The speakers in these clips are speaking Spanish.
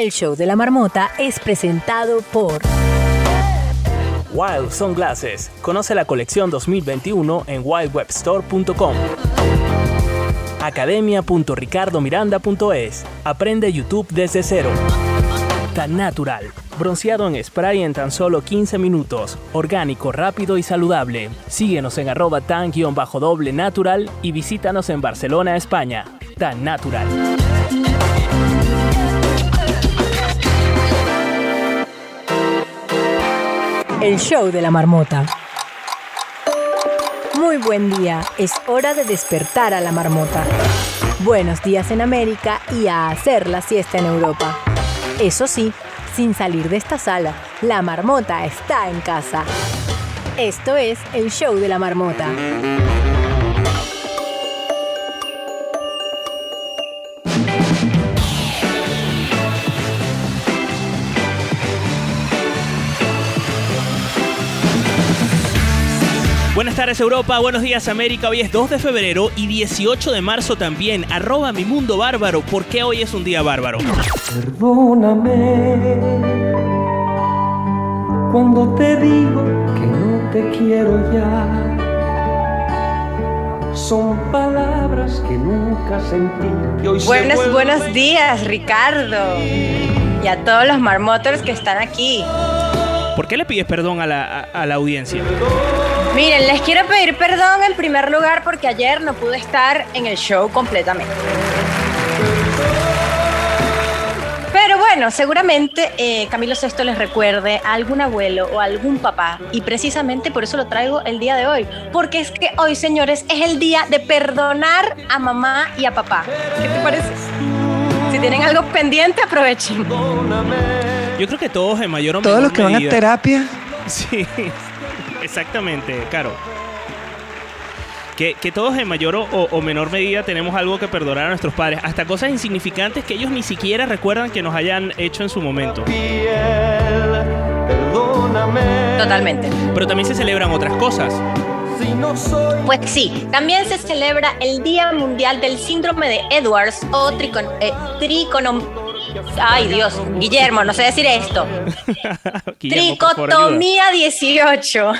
El show de la marmota es presentado por Wild Sunglasses. Conoce la colección 2021 en wildwebstore.com. Academia.ricardomiranda.es. Aprende YouTube desde cero. Tan natural. Bronceado en spray en tan solo 15 minutos. Orgánico, rápido y saludable. Síguenos en arroba tan-doble natural y visítanos en Barcelona, España. Tan natural. El show de la marmota. Muy buen día, es hora de despertar a la marmota. Buenos días en América y a hacer la siesta en Europa. Eso sí, sin salir de esta sala, la marmota está en casa. Esto es el show de la marmota. Buenas tardes Europa, buenos días América, hoy es 2 de febrero y 18 de marzo también, arroba mi mundo bárbaro, ¿por qué hoy es un día bárbaro? Perdóname cuando te digo que no te quiero ya. Son palabras que nunca sentí. hoy se Buenos, buenos días, Ricardo. Y a todos los marmoters que están aquí. ¿Por qué le pides perdón a la, a- a la audiencia? Miren, les quiero pedir perdón en primer lugar porque ayer no pude estar en el show completamente. Pero bueno, seguramente eh, Camilo VI les recuerde a algún abuelo o a algún papá y precisamente por eso lo traigo el día de hoy. Porque es que hoy, señores, es el día de perdonar a mamá y a papá. ¿Qué te parece? Si tienen algo pendiente, aprovechen. Yo creo que todos en mayor o Todos menor los que van a terapia. Sí, exactamente, Caro. Que, que todos en mayor o, o menor medida tenemos algo que perdonar a nuestros padres, hasta cosas insignificantes que ellos ni siquiera recuerdan que nos hayan hecho en su momento. piel. Perdóname. Totalmente. Pero también se celebran otras cosas. Pues sí, también se celebra el Día Mundial del Síndrome de Edwards o tricon, eh, triconom... Ay Dios, Guillermo, no sé decir esto. Tricotomía 18.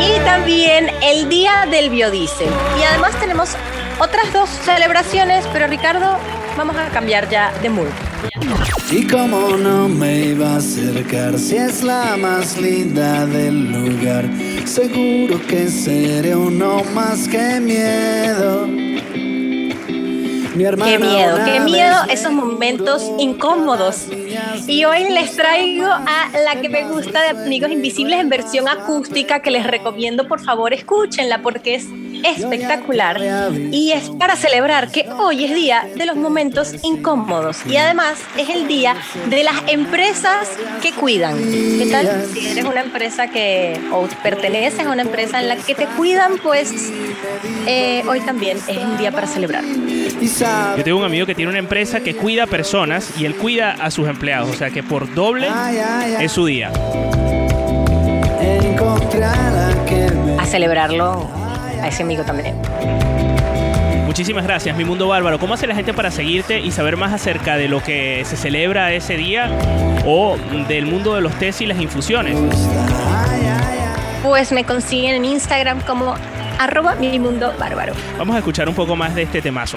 y también el Día del Biodiesel. Y además tenemos otras dos celebraciones, pero Ricardo, vamos a cambiar ya de mood. Y como no me iba a acercar si es la más linda del lugar, seguro que seré uno más que miedo. Qué miedo, qué miedo esos momentos incómodos. Y hoy les traigo a la que me gusta de Amigos Invisibles en versión acústica que les recomiendo por favor escúchenla porque es espectacular y es para celebrar que hoy es día de los momentos incómodos y además es el día de las empresas que cuidan. ¿Qué tal? Si eres una empresa que o perteneces a una empresa en la que te cuidan, pues eh, hoy también es un día para celebrar. Yo tengo un amigo que tiene una empresa que cuida personas y él cuida a sus empleados, o sea que por doble es su día. A celebrarlo a ese amigo también. Muchísimas gracias, mi mundo bárbaro. ¿Cómo hace la gente para seguirte y saber más acerca de lo que se celebra ese día o del mundo de los tés y las infusiones? Pues me consiguen en Instagram como arroba mi mundo bárbaro. Vamos a escuchar un poco más de este temazo.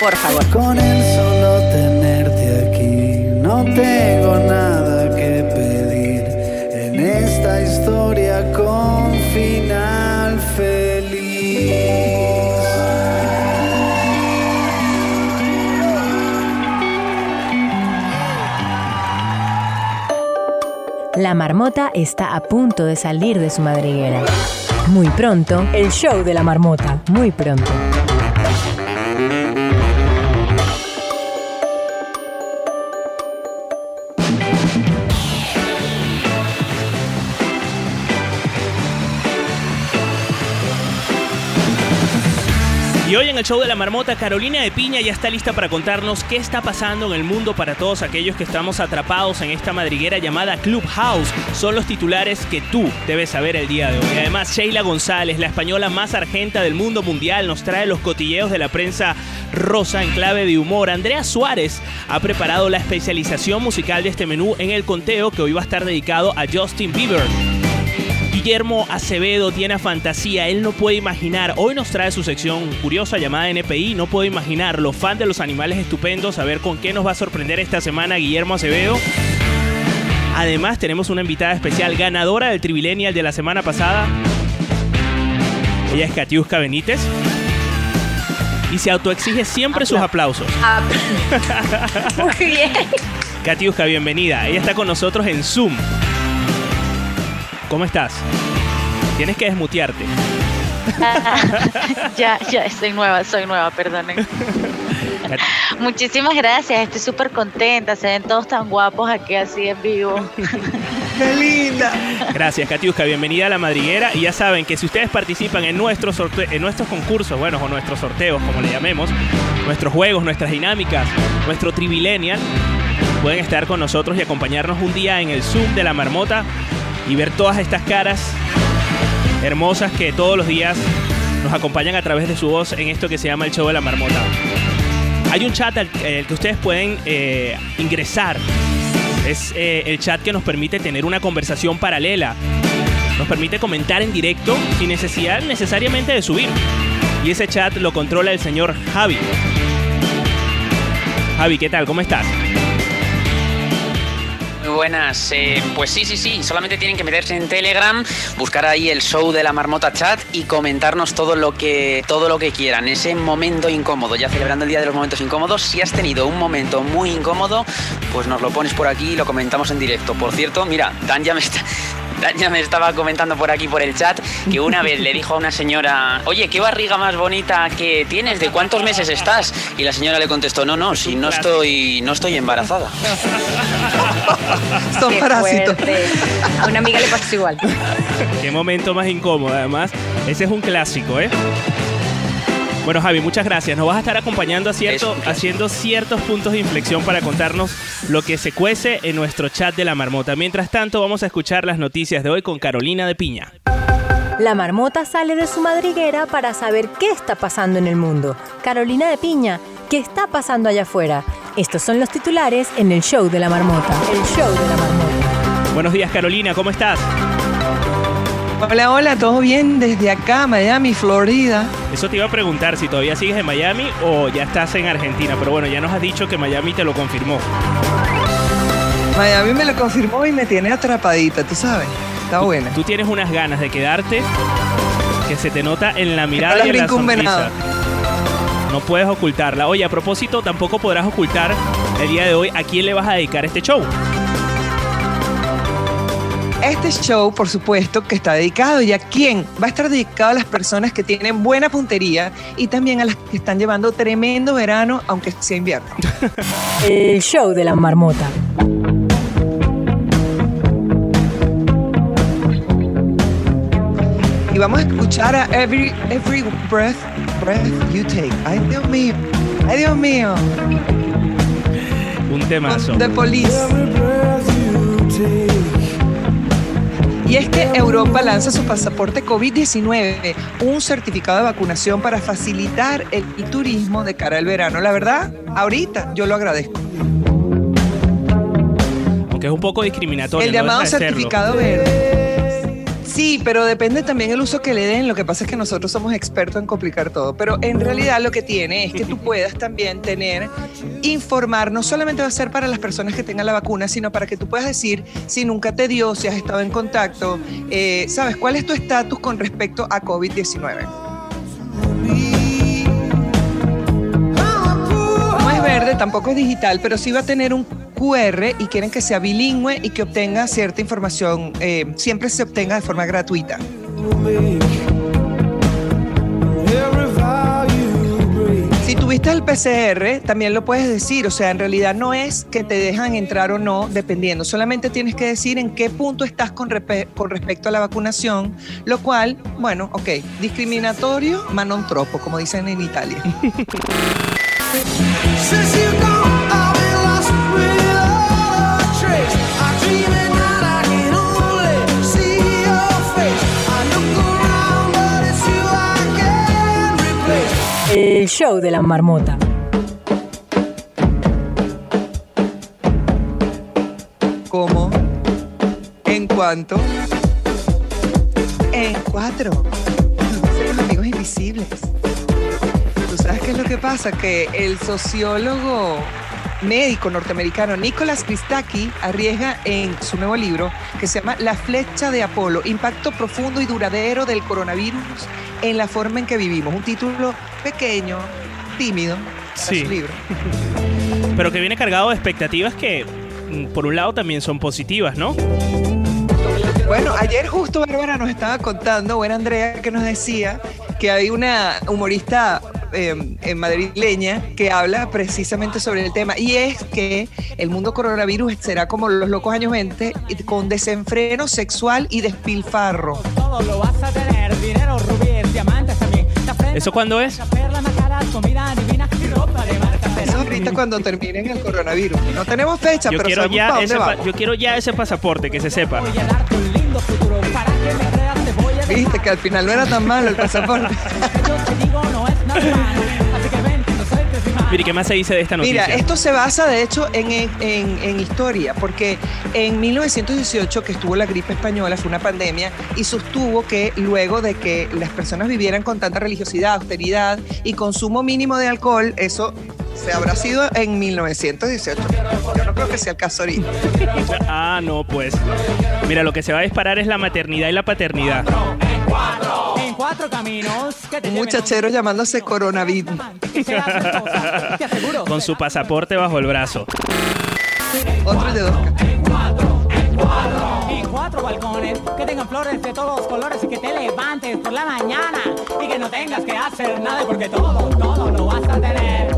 Por favor. Con el solo tenerte aquí, no tengo nada que pedir en esta historia con final feliz. La marmota está a punto de salir de su madriguera. Muy pronto, el show de la marmota. Muy pronto. Y hoy en el show de la marmota, Carolina de Piña ya está lista para contarnos qué está pasando en el mundo para todos aquellos que estamos atrapados en esta madriguera llamada Clubhouse. Son los titulares que tú debes saber el día de hoy. Además, Sheila González, la española más argenta del mundo mundial, nos trae los cotilleos de la prensa rosa en clave de humor. Andrea Suárez ha preparado la especialización musical de este menú en el conteo que hoy va a estar dedicado a Justin Bieber. Guillermo Acevedo tiene fantasía, él no puede imaginar. Hoy nos trae su sección curiosa llamada NPI, no puedo imaginar. Los fans de los animales estupendos, a ver con qué nos va a sorprender esta semana Guillermo Acevedo. Además, tenemos una invitada especial, ganadora del Trivilenial de la semana pasada. Ella es Katiuska Benítez. Y se autoexige siempre sus aplausos. Ah, muy bien. Katiuska, bienvenida. Ella está con nosotros en Zoom. ¿Cómo estás? Tienes que desmutearte. ya, ya, soy nueva, soy nueva, perdonen. Muchísimas gracias, estoy súper contenta, se ven todos tan guapos aquí así en vivo. ¡Qué linda! Gracias, Katiuska. Bienvenida a la madriguera. Y ya saben que si ustedes participan en nuestros, sorte- en nuestros concursos, bueno, o nuestros sorteos, como le llamemos, nuestros juegos, nuestras dinámicas, nuestro Trivilenial, pueden estar con nosotros y acompañarnos un día en el Zoom de la marmota y ver todas estas caras hermosas que todos los días nos acompañan a través de su voz en esto que se llama el show de la marmota. Hay un chat al eh, que ustedes pueden eh, ingresar. Es eh, el chat que nos permite tener una conversación paralela. Nos permite comentar en directo sin necesidad necesariamente de subir. Y ese chat lo controla el señor Javi. Javi, ¿qué tal? ¿Cómo estás? Buenas, eh, pues sí, sí, sí, solamente tienen que meterse en Telegram, buscar ahí el show de la marmota chat y comentarnos todo lo que todo lo que quieran. Ese momento incómodo, ya celebrando el día de los momentos incómodos, si has tenido un momento muy incómodo, pues nos lo pones por aquí y lo comentamos en directo. Por cierto, mira, Dan ya me está Dan ya me estaba comentando por aquí por el chat que una vez le dijo a una señora, oye, qué barriga más bonita que tienes, ¿de cuántos meses estás? Y la señora le contestó, no, no, si no estoy, no estoy embarazada. Son parásitos. A una amiga le pasó igual. Qué momento más incómodo, además. Ese es un clásico, ¿eh? Bueno, Javi, muchas gracias. Nos vas a estar acompañando a cierto- Es haciendo ciertos puntos de inflexión para contarnos lo que se cuece en nuestro chat de la marmota. Mientras tanto, vamos a escuchar las noticias de hoy con Carolina de Piña. La marmota sale de su madriguera para saber qué está pasando en el mundo. Carolina de Piña, ¿qué está pasando allá afuera? Estos son los titulares en el show de la marmota. El show de la marmota. Buenos días, Carolina, ¿cómo estás? Hola, hola, ¿todo bien? Desde acá, Miami, Florida. Eso te iba a preguntar si todavía sigues en Miami o ya estás en Argentina, pero bueno, ya nos has dicho que Miami te lo confirmó. Miami me lo confirmó y me tiene atrapadita, tú sabes. Está buena. Tú tienes unas ganas de quedarte que se te nota en la mirada no y en la sonrisa. No puedes ocultarla. Oye, a propósito, tampoco podrás ocultar el día de hoy a quién le vas a dedicar este show. Este show, por supuesto, que está dedicado y a quién va a estar dedicado a las personas que tienen buena puntería y también a las que están llevando tremendo verano, aunque sea invierno. El show de la marmota. Y vamos a escuchar a Every, every Breath, breath You Take. Ay, Dios mío. Ay, Dios mío. Un temazo. The Police. Y es que Europa lanza su pasaporte COVID-19, un certificado de vacunación para facilitar el turismo de cara al verano. La verdad, ahorita yo lo agradezco. Aunque es un poco discriminatorio. El llamado certificado verde. Sí, pero depende también el uso que le den. Lo que pasa es que nosotros somos expertos en complicar todo. Pero en realidad lo que tiene es que tú puedas también tener, informar, no solamente va a ser para las personas que tengan la vacuna, sino para que tú puedas decir si nunca te dio, si has estado en contacto, eh, sabes cuál es tu estatus con respecto a COVID-19. No es verde, tampoco es digital, pero sí va a tener un QR y quieren que sea bilingüe y que obtenga cierta información, eh, siempre se obtenga de forma gratuita. Si tuviste al PCR, también lo puedes decir. O sea, en realidad no es que te dejan entrar o no, dependiendo. Solamente tienes que decir en qué punto estás con, con respecto a la vacunación, lo cual, bueno, ok, discriminatorio, ma non troppo, como dicen en Italia. El show de la marmota. ¿Cómo? ¿En cuánto? En cuatro. Son los amigos invisibles. ¿Tú sabes qué es lo que pasa? Que el sociólogo médico norteamericano Nicholas Christakis arriesga en su nuevo libro que se llama La flecha de Apolo, impacto profundo y duradero del coronavirus en la forma en que vivimos. Un título pequeño, tímido, para Sí. su libro. Pero que viene cargado de expectativas que, mm, por un lado, también son positivas, ¿no? Bueno, ayer justo Bárbara nos estaba contando, buena Andrea, que nos decía que hay una humorista eh, madrileña que habla precisamente sobre el tema y es que el mundo coronavirus será como los locos años 20 y con desenfreno sexual y despilfarro. Todo lo vas a tener, dinero, rubíes, diamantes también. ¿Eso cuándo es? Eso ahorita cuando terminen el coronavirus. No tenemos fecha, Yo pero quiero, ya para ese pa- yo quiero ya ese pasaporte, que se sepa. Viste que al final no era tan malo el pasaporte. Mire, ¿qué más se dice de esta noticia? Mira, esto se basa de hecho en, en- en- historia, porque en 1918, que estuvo la gripe española, fue una pandemia, y sostuvo que luego de que las personas vivieran con tanta religiosidad, austeridad y consumo mínimo de alcohol, eso se habrá sido en 1918. Yo no creo que sea el caso ahorita. Ah, no, pues. Mira, lo que se va a disparar es la maternidad y la paternidad. En cuatro caminos que te Un muchachero llamándose coronavirus. Con su pasaporte bajo el brazo. Otro de dos. Y cuatro balcones que tengan flores de todos los colores y que te levantes por la mañana y que no tengas que hacer nada porque todo, todo lo vas a tener.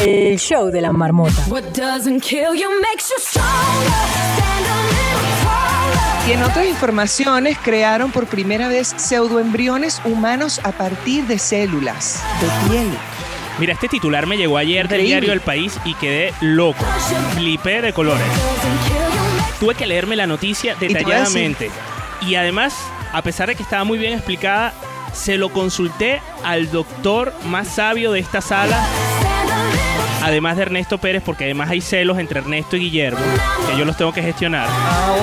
El show de la marmota. What doesn't kill you makes you stronger. Stand a little taller. Y en otras informaciones crearon por primera vez pseudoembriones humanos a partir de células de piel. Mira, este titular me llegó ayer del diario El País y quedé loco. Flipé de colores. Tuve que leerme la noticia detalladamente. Y además, a pesar de que estaba muy bien explicada, se lo consulté al doctor más sabio de esta sala, además de Ernesto Pérez, porque además hay celos entre Ernesto y Guillermo, que yo los tengo que gestionar. Ah.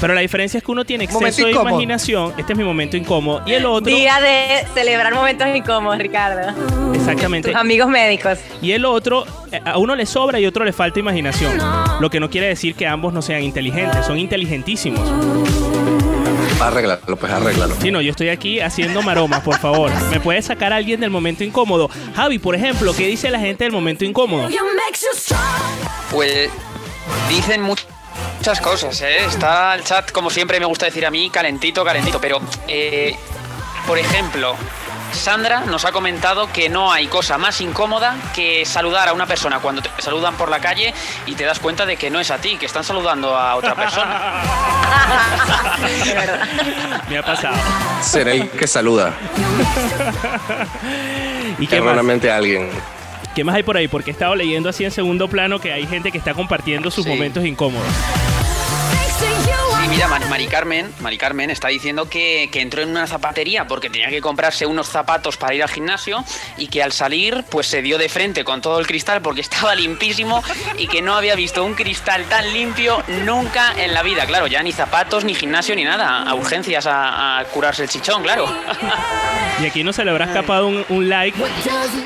Pero la diferencia es que uno tiene Momento exceso de incómodo. imaginación, este es mi momento incómodo, y el otro, Día de celebrar momentos incómodos, Ricardo. exactamente, Tus amigos médicos. y el otro, eh, a uno le sobra y a otro le falta imaginación. Lo que no quiere decir que ambos no sean inteligentes, son inteligentísimos. Arréglalo, pues arréglalo. Sí, no, yo estoy aquí haciendo maromas, por favor. ¿Me puede sacar a alguien del momento incómodo? Javi, por ejemplo, ¿qué dice la gente del momento incómodo? Pues dicen mu- muchas cosas, ¿eh? Está el chat, como siempre me gusta decir a mí, calentito, calentito. Pero, eh, por ejemplo, Sandra nos ha comentado que no hay cosa más incómoda que saludar a una persona cuando te saludan por la calle y te das cuenta de que no es a ti, que están saludando a otra persona. Me ha pasado. Será el que saluda ¿Y qué más? erróneamente a alguien. ¿Qué más hay por ahí? Porque he estado leyendo así en segundo plano que hay gente que está compartiendo sus Sí. momentos incómodos. Mira, Mari, Carmen, Mari Carmen está diciendo que, que entró en una zapatería porque tenía que comprarse unos zapatos para ir al gimnasio y que al salir pues se dio de frente con todo el cristal porque estaba limpísimo y que no había visto un cristal tan limpio nunca en la vida. Claro, ya ni zapatos, ni gimnasio, ni nada. A urgencias a, a curarse el chichón, claro. Y aquí no se le habrá escapado un, un like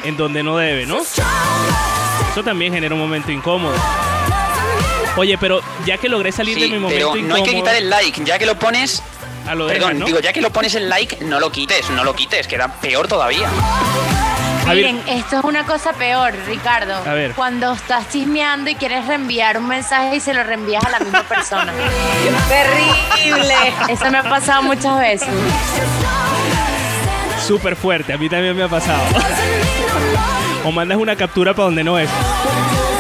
en donde no debe, ¿no? Eso también genera un momento incómodo. Oye, pero ya que logré salir de Sí, mi momento pero no hay que quitar el like, ya que lo pones... a lo Perdón, dejan, ¿no? digo, ya que lo pones el like, no lo quites, no lo quites, queda peor todavía. Miren, esto es una cosa peor, Ricardo. A ver. Cuando estás chismeando y quieres reenviar un mensaje y se lo reenvías a la misma persona. Terrible. Eso me ha pasado muchas veces. súper fuerte, a mí también me ha pasado. o mandas una captura para donde no es.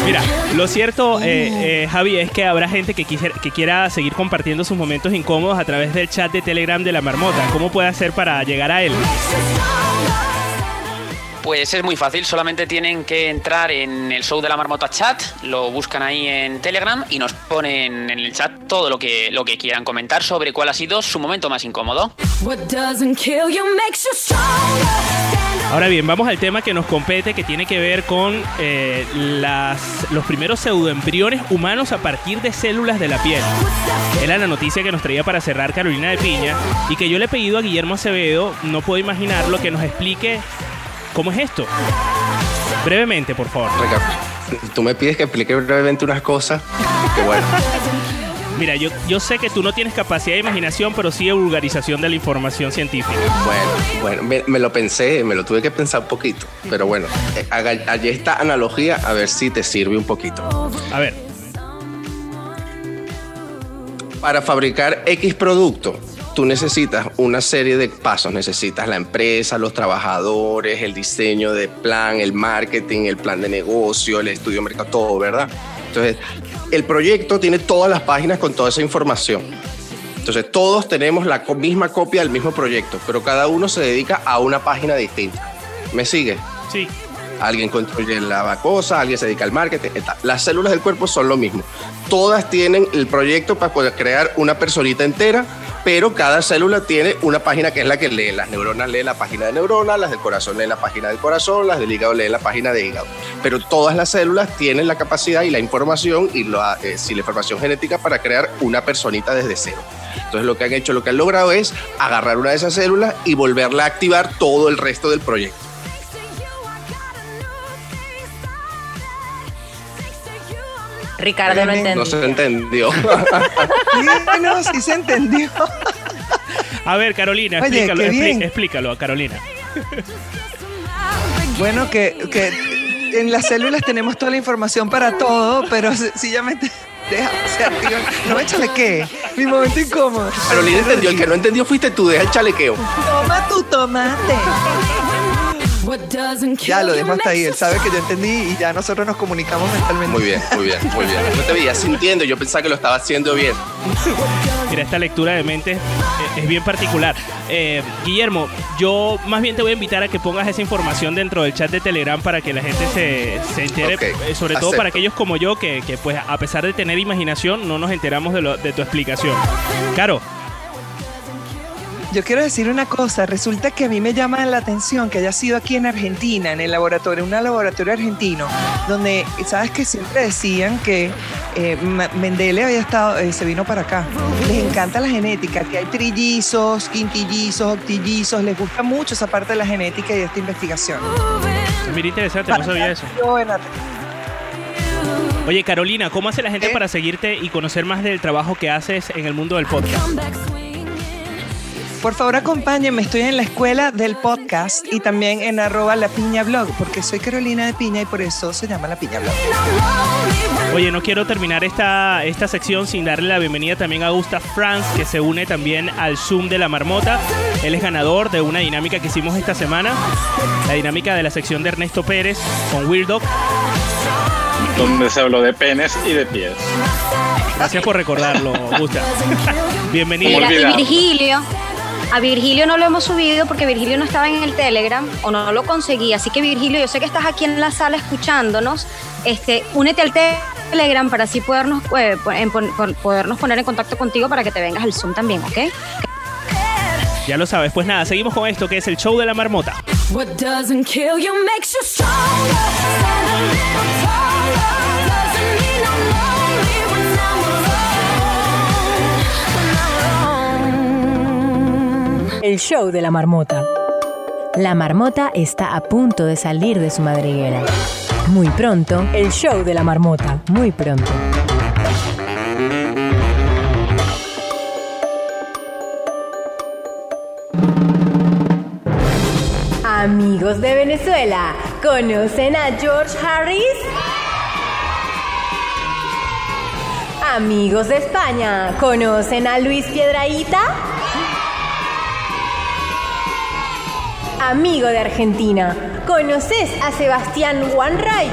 Mira, lo cierto, eh, eh, Javi, es que habrá gente que, quisiera- que quiera seguir compartiendo sus momentos incómodos a través del chat de Telegram de la marmota. ¿Cómo puede hacer para llegar a él? Pues es muy fácil, solamente tienen que entrar en el show de la marmota chat, lo buscan ahí en Telegram y nos ponen en el chat todo lo que, lo que quieran comentar sobre cuál ha sido su momento más incómodo. What Ahora bien, vamos al tema que nos compete, que tiene que ver con eh, los primeros pseudoembriones humanos a partir de células de la piel. Era la noticia que nos traía para cerrar Carolina de Piña y que yo le he pedido a Guillermo Acevedo, no puedo imaginarlo, que nos explique cómo es esto. Brevemente, por favor. Ricardo, tú me pides que explique brevemente unas cosas. Bueno, Mira, yo, yo sé que tú no tienes capacidad de imaginación, pero sí de vulgarización de la información científica. bueno, bueno, me, me lo pensé, me lo tuve que pensar un poquito. Pero bueno, eh, haga- allí esta analogía a ver si te sirve un poquito. A ver, Para fabricar X producto, tú necesitas una serie de pasos. Necesitas la empresa, los trabajadores, el diseño de plan, el marketing, el plan de negocio, el estudio de mercado, todo, ¿verdad? Entonces, el proyecto tiene todas las páginas con toda esa información. Entonces, todos tenemos la misma copia del mismo proyecto, pero cada uno se dedica a una página distinta. ¿Me sigue? sí. Alguien construye la cosa, alguien se dedica al marketing. etc. Las células del cuerpo son lo mismo. Todas tienen el proyecto para poder crear una personita entera, pero cada célula tiene una página que es la que lee. Las neuronas leen la página de neuronas, las del corazón leen la página del corazón, las del hígado leen la página de hígado. Pero todas las células tienen la capacidad y la información y la, eh, sí, la información genética para crear una personita desde cero. Entonces lo que han hecho, lo que han logrado es agarrar una de esas células y volverla a activar todo el resto del proyecto. Ricardo no Tremendo. No entendió. se entendió. Sí, no, sí se entendió. A ver, Carolina, Oye, explícalo, qué expli- bien. explícalo a Carolina. Bueno, que, que en las células tenemos toda la información para todo, pero sencillamente deja, activa. No me chalequé. Mi momento incómodo. Carolina entendió, el que no entendió fuiste tú, deja el chalequeo. Toma tu tomate. What doesn't kill Ya lo hasta makes ahí. Él sabe que yo entendí y ya nosotros nos comunicamos mentalmente. Muy bien, muy bien, muy bien. No te veía sintiendo, yo pensaba que lo estaba haciendo bien. Mira, esta lectura de mente es bien particular. Eh, Guillermo, yo más bien te voy a invitar a que pongas esa información dentro del chat de Telegram para que la gente se, se entere, eh, sobre todo acepto. para aquellos como yo que, que, pues a pesar de tener imaginación no nos enteramos de, lo- de tu explicación. Caro, Yo quiero decir una cosa, resulta que a mí me llama la atención que haya sido aquí en Argentina, en el laboratorio, un laboratorio argentino, donde, sabes que siempre decían que eh, Mendele había estado, eh, se vino para acá. Les encanta la genética, que hay trillizos, quintillizos, octillizos, les gusta mucho esa parte de la genética y de esta investigación. mira interesante, no sabía eso. Oye, Carolina, ¿cómo hace la gente ¿Eh? para seguirte y conocer más del trabajo que haces en el mundo del podcast? Por favor, acompáñenme. Estoy en la escuela del podcast y también en arroba la piña blog, porque soy Carolina de Piña y por eso se llama la piña blog. Oye, no quiero terminar esta, esta sección sin darle la bienvenida también a Gustav Franz, que se une también al Zoom de la Marmota. Él es ganador de una dinámica que hicimos esta semana, la dinámica de la sección de Ernesto Pérez con Weird Dog. donde se habló de penes y de pies. Gracias por recordarlo, Gustav. Bienvenido. Olvidado. Virgilio, a Virgilio no lo hemos subido porque Virgilio no estaba en el Telegram o no lo conseguí. Así que Virgilio, yo sé que estás aquí en la sala escuchándonos. Este, únete al Telegram para así podernos, eh, podernos poner en contacto contigo para que te vengas al Zoom también, ¿ok? Ya lo sabes. Pues nada, seguimos con esto que es el show de la marmota. What doesn't kill you makes you stronger. Stand a little taller. El show de la marmota. La marmota está a punto de salir de su madriguera. Muy pronto, el show de la marmota. Muy pronto. Amigos de Venezuela, ¿conocen a George Harris? Amigos de España, ¿conocen a Luis Piedraíta? Amigo de Argentina. ¿Conoces a Sebastián Wanreich?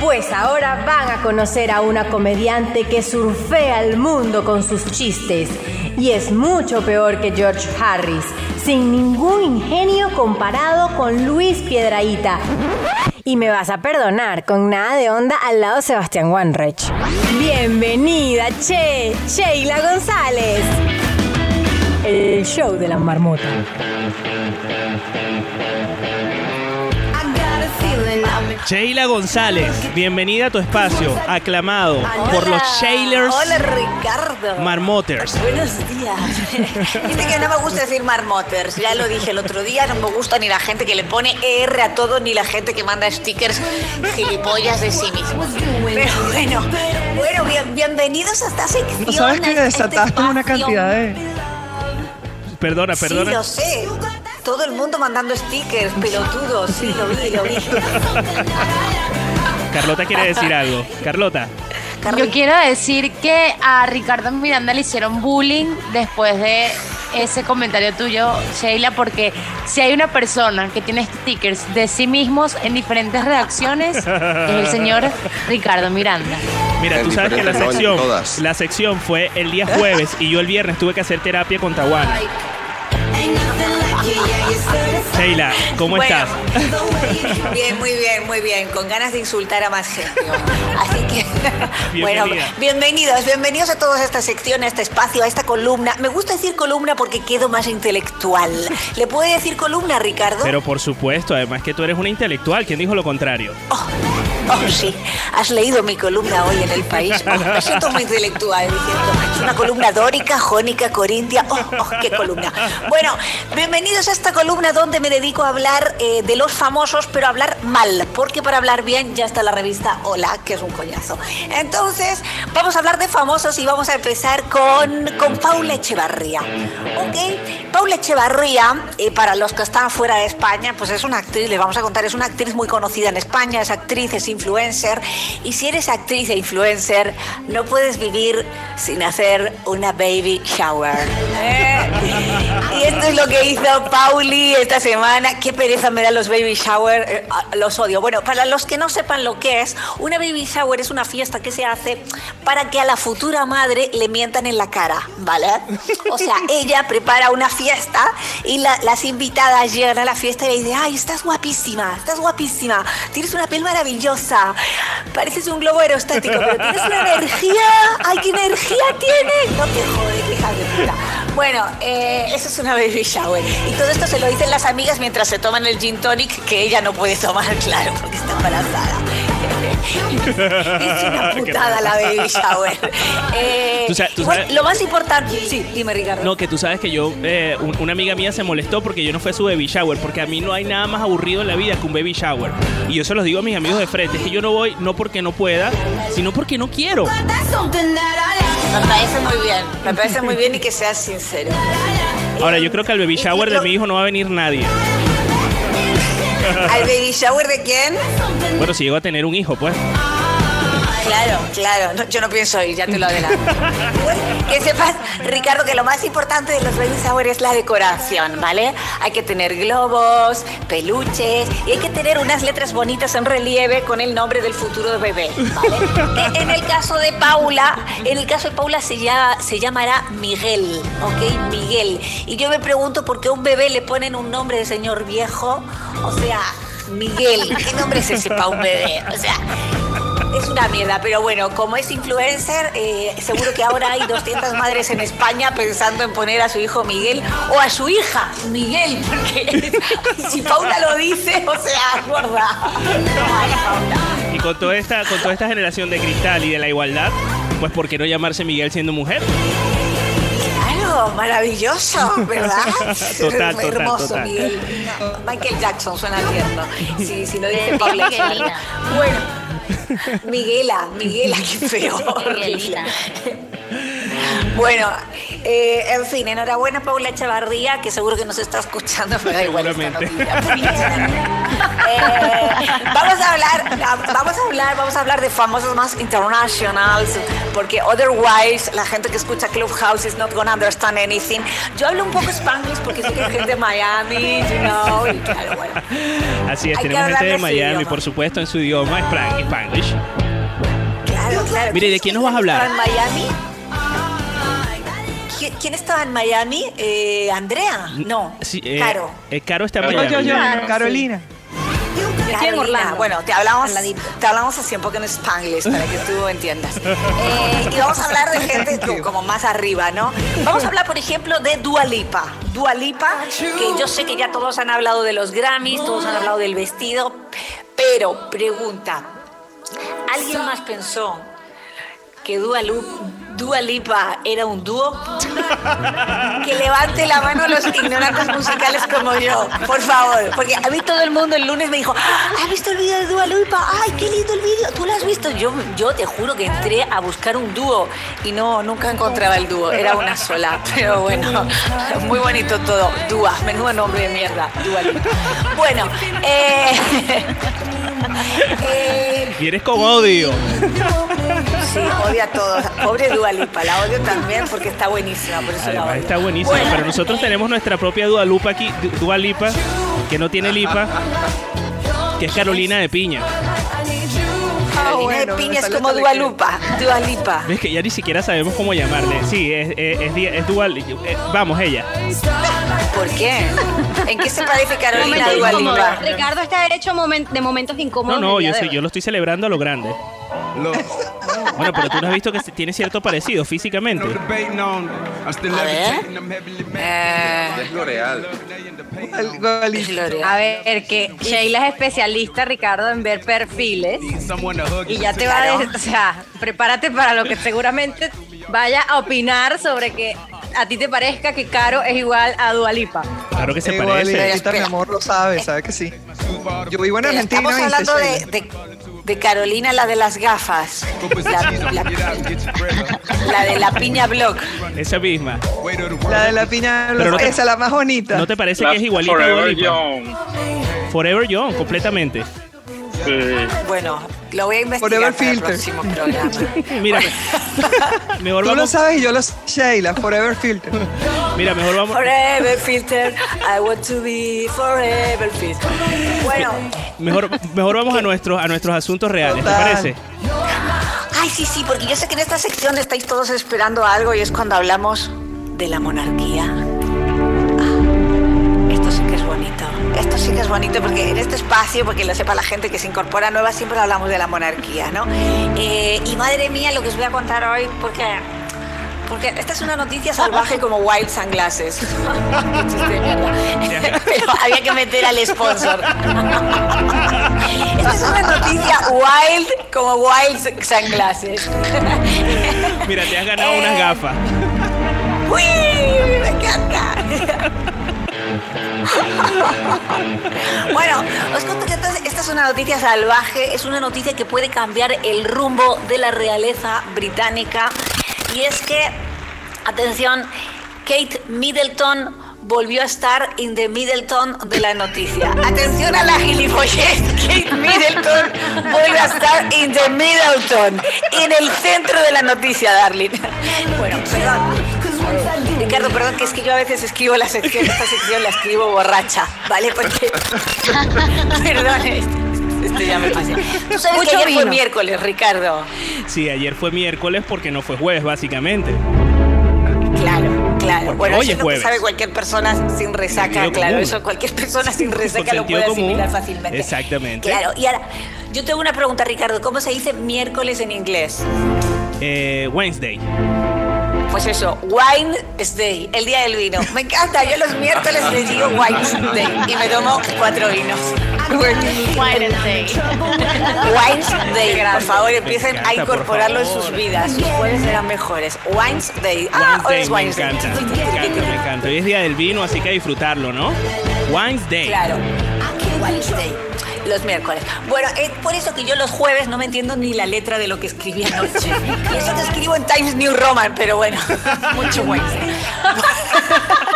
Pues ahora van a conocer a una comediante que surfea el mundo con sus chistes. Y es mucho peor que George Harris, sin ningún ingenio comparado con Luis Piedraíta. Y me vas a perdonar, con nada de onda al lado Sebastián Wanreich. Bienvenida, Che, Sheila González. El show de la marmota. Sheila González, bienvenida a tu espacio, aclamado por los Shailers Hola Ricardo. Marmoters. Buenos días. Dice que no me gusta decir marmoters, ya lo dije el otro día, no me gusta ni la gente que le pone ER a todo, ni la gente que manda stickers gilipollas de sí mismos. Pero bueno, bueno, bien- bienvenidos a esta sección. ¿No sabes que a este desataste una cantidad de... Perdona, Sí, perdona. lo sé. Todo el mundo mandando stickers, pelotudos, sí, lo vi, lo vi. Carlota quiere decir algo. Carlota. Yo quiero decir que a Ricardo Miranda le hicieron bullying después de ese comentario tuyo, Sheila, porque si hay una persona que tiene stickers de sí mismos en diferentes redacciones, es el señor Ricardo Miranda. Mira, tú sabes que la sección, todas. la sección fue el día jueves y yo el viernes tuve que hacer terapia con Tawana. Sheila, ¿cómo Bueno. estás? Bien, muy bien, muy bien. Con ganas de insultar a más gente. Así que, bueno, bienvenidos, bienvenidos a toda esta sección, a este espacio, a esta columna. Me gusta decir columna porque quedo más intelectual. ¿Le puede decir columna, Ricardo? Pero por supuesto, además que tú eres una intelectual. ¿Quién dijo lo contrario? Oh, sí. ¿Has leído mi columna hoy en El País? Oh, me siento muy intelectual diciendo. Es una columna dórica, jónica, corintia. Oh, oh, qué columna. Bueno, bienvenidos a esta columna donde me dedico a hablar eh, de los famosos, pero a hablar mal. Porque para hablar bien ya está la revista Hola, que es un coñazo. Entonces, vamos a hablar de famosos y vamos a empezar con, con Paula Echevarría. ¿Ok? Paula Echevarría, eh, para los que están fuera de España, pues es una actriz, les vamos a contar, es una actriz muy conocida en España, es actriz, es influencer. Y si eres actriz e influencer, no puedes vivir sin hacer una baby shower. ¿eh? Y esto es lo que hizo Pauli esta semana. Qué pereza me dan los baby shower, eh, ah, los odio. Bueno, para los que no sepan lo que es, una baby shower es una fiesta que se hace para que a la futura madre le mientan en la cara, ¿vale? O sea, ella prepara una fiesta y la- las invitadas llegan a la fiesta y le dicen, ay, estás guapísima, estás guapísima, tienes una piel maravillosa, pareces un globo aerostático, pero tienes una energía, ay, ¿qué energía tienes? No te jode, que hija de puta. Bueno, eh, eso es una baby shower. Y todo esto se lo dicen las amigas mientras se toman el gin tonic que ella no puede tomar, claro, porque está embarazada. es una putada la baby shower. Eh, Tú sa- tú igual, sabes- lo más importante, sí, dime Ricardo. No, que tú sabes que yo, eh, un- una amiga mía se molestó porque yo no fui a su baby shower, porque a mí no hay nada más aburrido en la vida que un baby shower. Y yo se los digo a mis amigos de frente, es que yo no voy no porque no pueda, sino porque no quiero. Me parece muy bien, me parece muy bien y que seas sincero. Ahora, yo creo que al baby shower de mi hijo no va a venir nadie. ¿Al baby shower de quién? Bueno, si llego a tener un hijo, pues. Claro, claro, no, yo no pienso ir, ya te lo adelanto. que sepas, Ricardo, que lo más importante de los baby shower es la decoración, ¿vale? Hay que tener globos, peluches y hay que tener unas letras bonitas en relieve con el nombre del futuro bebé, ¿vale? E- en el caso de Paula, en el caso de Paula se, se llamará Miguel, ¿ok? Miguel. Y yo me pregunto por qué a un bebé le ponen un nombre de señor viejo, o sea, Miguel, ¿qué nombre es ese para un bebé? O sea, es una mierda, pero bueno, como es influencer, eh, seguro que ahora hay 200 madres en España pensando en poner a su hijo Miguel o a su hija Miguel, porque si Paula lo dice, o sea, gorda. Y con toda esta, con toda esta generación de cristal y de la igualdad, pues ¿por qué no llamarse Miguel siendo mujer? Maravilloso, ¿verdad? Total, total, Hermoso, total. Miguel. Michael Jackson suena tierno. Sí, si lo dice Paula. Bueno, Miguela, Miguela, qué feo. Bueno, eh, en fin, enhorabuena Paula Echevarría, que seguro que nos está escuchando, pero da igual esta. Eh, vamos a hablar, vamos a hablar, vamos a hablar de famosos más internationals, porque otherwise la gente que escucha Clubhouse is not gonna understand anything. Yo hablo un poco Spanglish porque sé que hay gente de Miami, you know, y claro, bueno. Así es, Hay tenemos gente de Miami, idioma. por supuesto, en su idioma, Spanglish. Claro, claro. Mire, ¿de quién nos vas a hablar? ¿Estaba en Miami? ¿Qui- ¿Quién estaba en Miami? Eh, ¿Andrea? No. Sí, eh, Caro. eh, Caro está en Miami. yo, yo, Claro, Carolina. En Carolina, Orlando. Bueno, te hablamos, te hablamos así un poco en Spanglish para que tú entiendas. Eh, y vamos a hablar de gente co- como más arriba, ¿no? Vamos a hablar, por ejemplo, de Dua Lipa. Dua Lipa, que yo sé que ya todos han hablado de los Grammys, todos han hablado del vestido, pero pregunta, ¿alguien más pensó que Dua, Lu- Dua Lipa era un dúo? Que levante la mano los ignorantes musicales como yo, por favor. Porque a mí todo el mundo el lunes me dijo, ¿has visto el vídeo de Dua Lipa? ¡Ay, qué lindo el vídeo! ¿Tú lo has visto? Yo, yo te juro que entré a buscar un dúo y no, nunca encontraba el dúo. Era una sola. Pero bueno, muy bonito todo. Dua, menudo nombre de mierda. Dua Lipa. Bueno, eh... eh, Vienes con odio. Sí, odio a todos. Pobre Dua Lipa, la odio también porque está buenísima, por eso la Además odio. está buenísimo, Bueno. pero nosotros tenemos nuestra propia Dua Lupa aquí, Du- Dua Lipa, que no tiene lipa, que es Carolina de Piña. De Piña es como Dua Lipa. Dua Lipa. Ves que ya ni siquiera sabemos cómo llamarle. Sí, es, es, es, di- es Dua Li- eh, Vamos, ella. ¿Por qué? ¿En qué se parece Carolina a Momentos Dua incómodos. Lipa? Ricardo está hecho momen- de momentos No, incómodos. no, el yo, de yo lo estoy celebrando a lo grande. Bueno, pero tú no has visto que se- tiene cierto parecido físicamente. A ver. Eh, Es L'Oreal. A ver, que Sheila es especialista, Ricardo, en ver perfiles. Y ya te va a decir, o sea, prepárate para lo que seguramente vaya a opinar sobre que a ti te parezca que Caro es igual a Dualipa. Claro que se Igualita, parece. mi amor lo sabe, sabe que sí. Yo vivo en Pero Argentina Estamos y hablando de, de Carolina, la de las gafas. La, la- la de la piña blog. Esa misma. La de la piña, Pero no te- esa la más bonita. ¿No te parece La que es igualita Forever? Young. Forever Young, completamente. Sí. Bueno, lo voy a investigar Forever para el Filter. próximo programa. Mira, mejor Tú lo vamos, sabes y yo lo sé, Sheila, Forever Filter. mira, mejor vamos. Forever filter, I want to be forever filter. Bueno, Mejor, mejor vamos a nuestros, a nuestros asuntos reales, ¿te Total. parece? ay sí, sí, porque yo sé que en esta sección estáis todos esperando algo y es cuando hablamos de la monarquía. Esto sí que es bonito porque en este espacio, porque lo sepa la gente que se incorpora nueva, siempre hablamos de la monarquía, ¿no? Eh, y madre mía, lo que os voy a contar hoy, porque porque esta es una noticia salvaje como Wild Sunglasses. Pero había que meter al sponsor. Esta es una noticia wild como Wild Sunglasses. Mira, te has ganado unas Eh. gafas. ¡Uy! ¡Me encanta! Bueno, os cuento que esta, es una noticia salvaje, es una noticia que puede cambiar el rumbo de la realeza británica. Y es que, atención, Kate Middleton volvió a estar in the Middleton de la noticia. Atención a la gilipollez, Kate Middleton vuelve a estar in the Middleton, en el centro de la noticia, darling. Bueno, perdón. Ricardo, perdón, que es que yo a veces escribo la sección, esta sección la escribo borracha, ¿vale? Porque. perdón, esto ya me pasé. Tú sabes Mucho que ayer fue miércoles, Ricardo. Sí, ayer fue miércoles porque no fue jueves, básicamente. Claro, claro. Bueno, hoy eso es es lo que jueves. sabe cualquier persona sin resaca, claro. común. Eso cualquier persona sin resaca lo puede común. asimilar fácilmente. Exactamente. Claro, y ahora, yo tengo una pregunta, Ricardo. ¿Cómo se dice miércoles en inglés? Eh, Wednesday. Pues eso, Wine Day, el día del vino. Me encanta, yo los miércoles les digo Wine Day y me tomo cuatro vinos. Wednesday. Wine Day, por favor, empiecen a encanta, incorporarlo en sus vidas. Sus jueves serán mejores. Wine Day. Ah, hoy es me Wine Day. encanta. Me encanta, me encanta. Hoy es día del vino, así que a disfrutarlo, ¿no? Wednesday. Claro. Wednesday. Los miércoles. Bueno, es por eso que yo los jueves no me entiendo ni la letra de lo que escribí anoche. Y eso que escribo en Times New Roman, pero bueno, mucho Wednesday.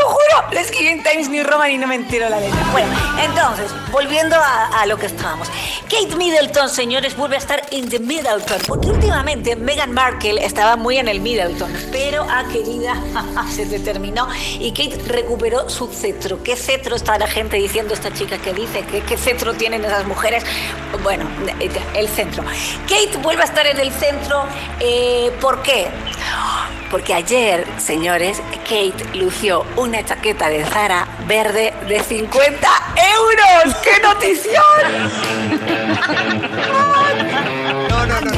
Lo juro, lo escribí en Times New Roman y no me entero la letra. Bueno, entonces, volviendo a, lo que estábamos. Kate Middleton, señores, vuelve a estar en The Middleton, porque últimamente Meghan Markle estaba muy en el Middleton, pero a querida se determinó y Kate recuperó su cetro. ¿Qué cetro está la gente diciendo esta chica que dice? ¿Qué, qué cetro tienen esas mujeres? Bueno, el centro. Kate vuelve a estar en el centro. eh, ¿Por qué? Porque ayer, señores, Kate lució una chaqueta de Zara verde de 50 euros. ¡Qué notición! No, no, no.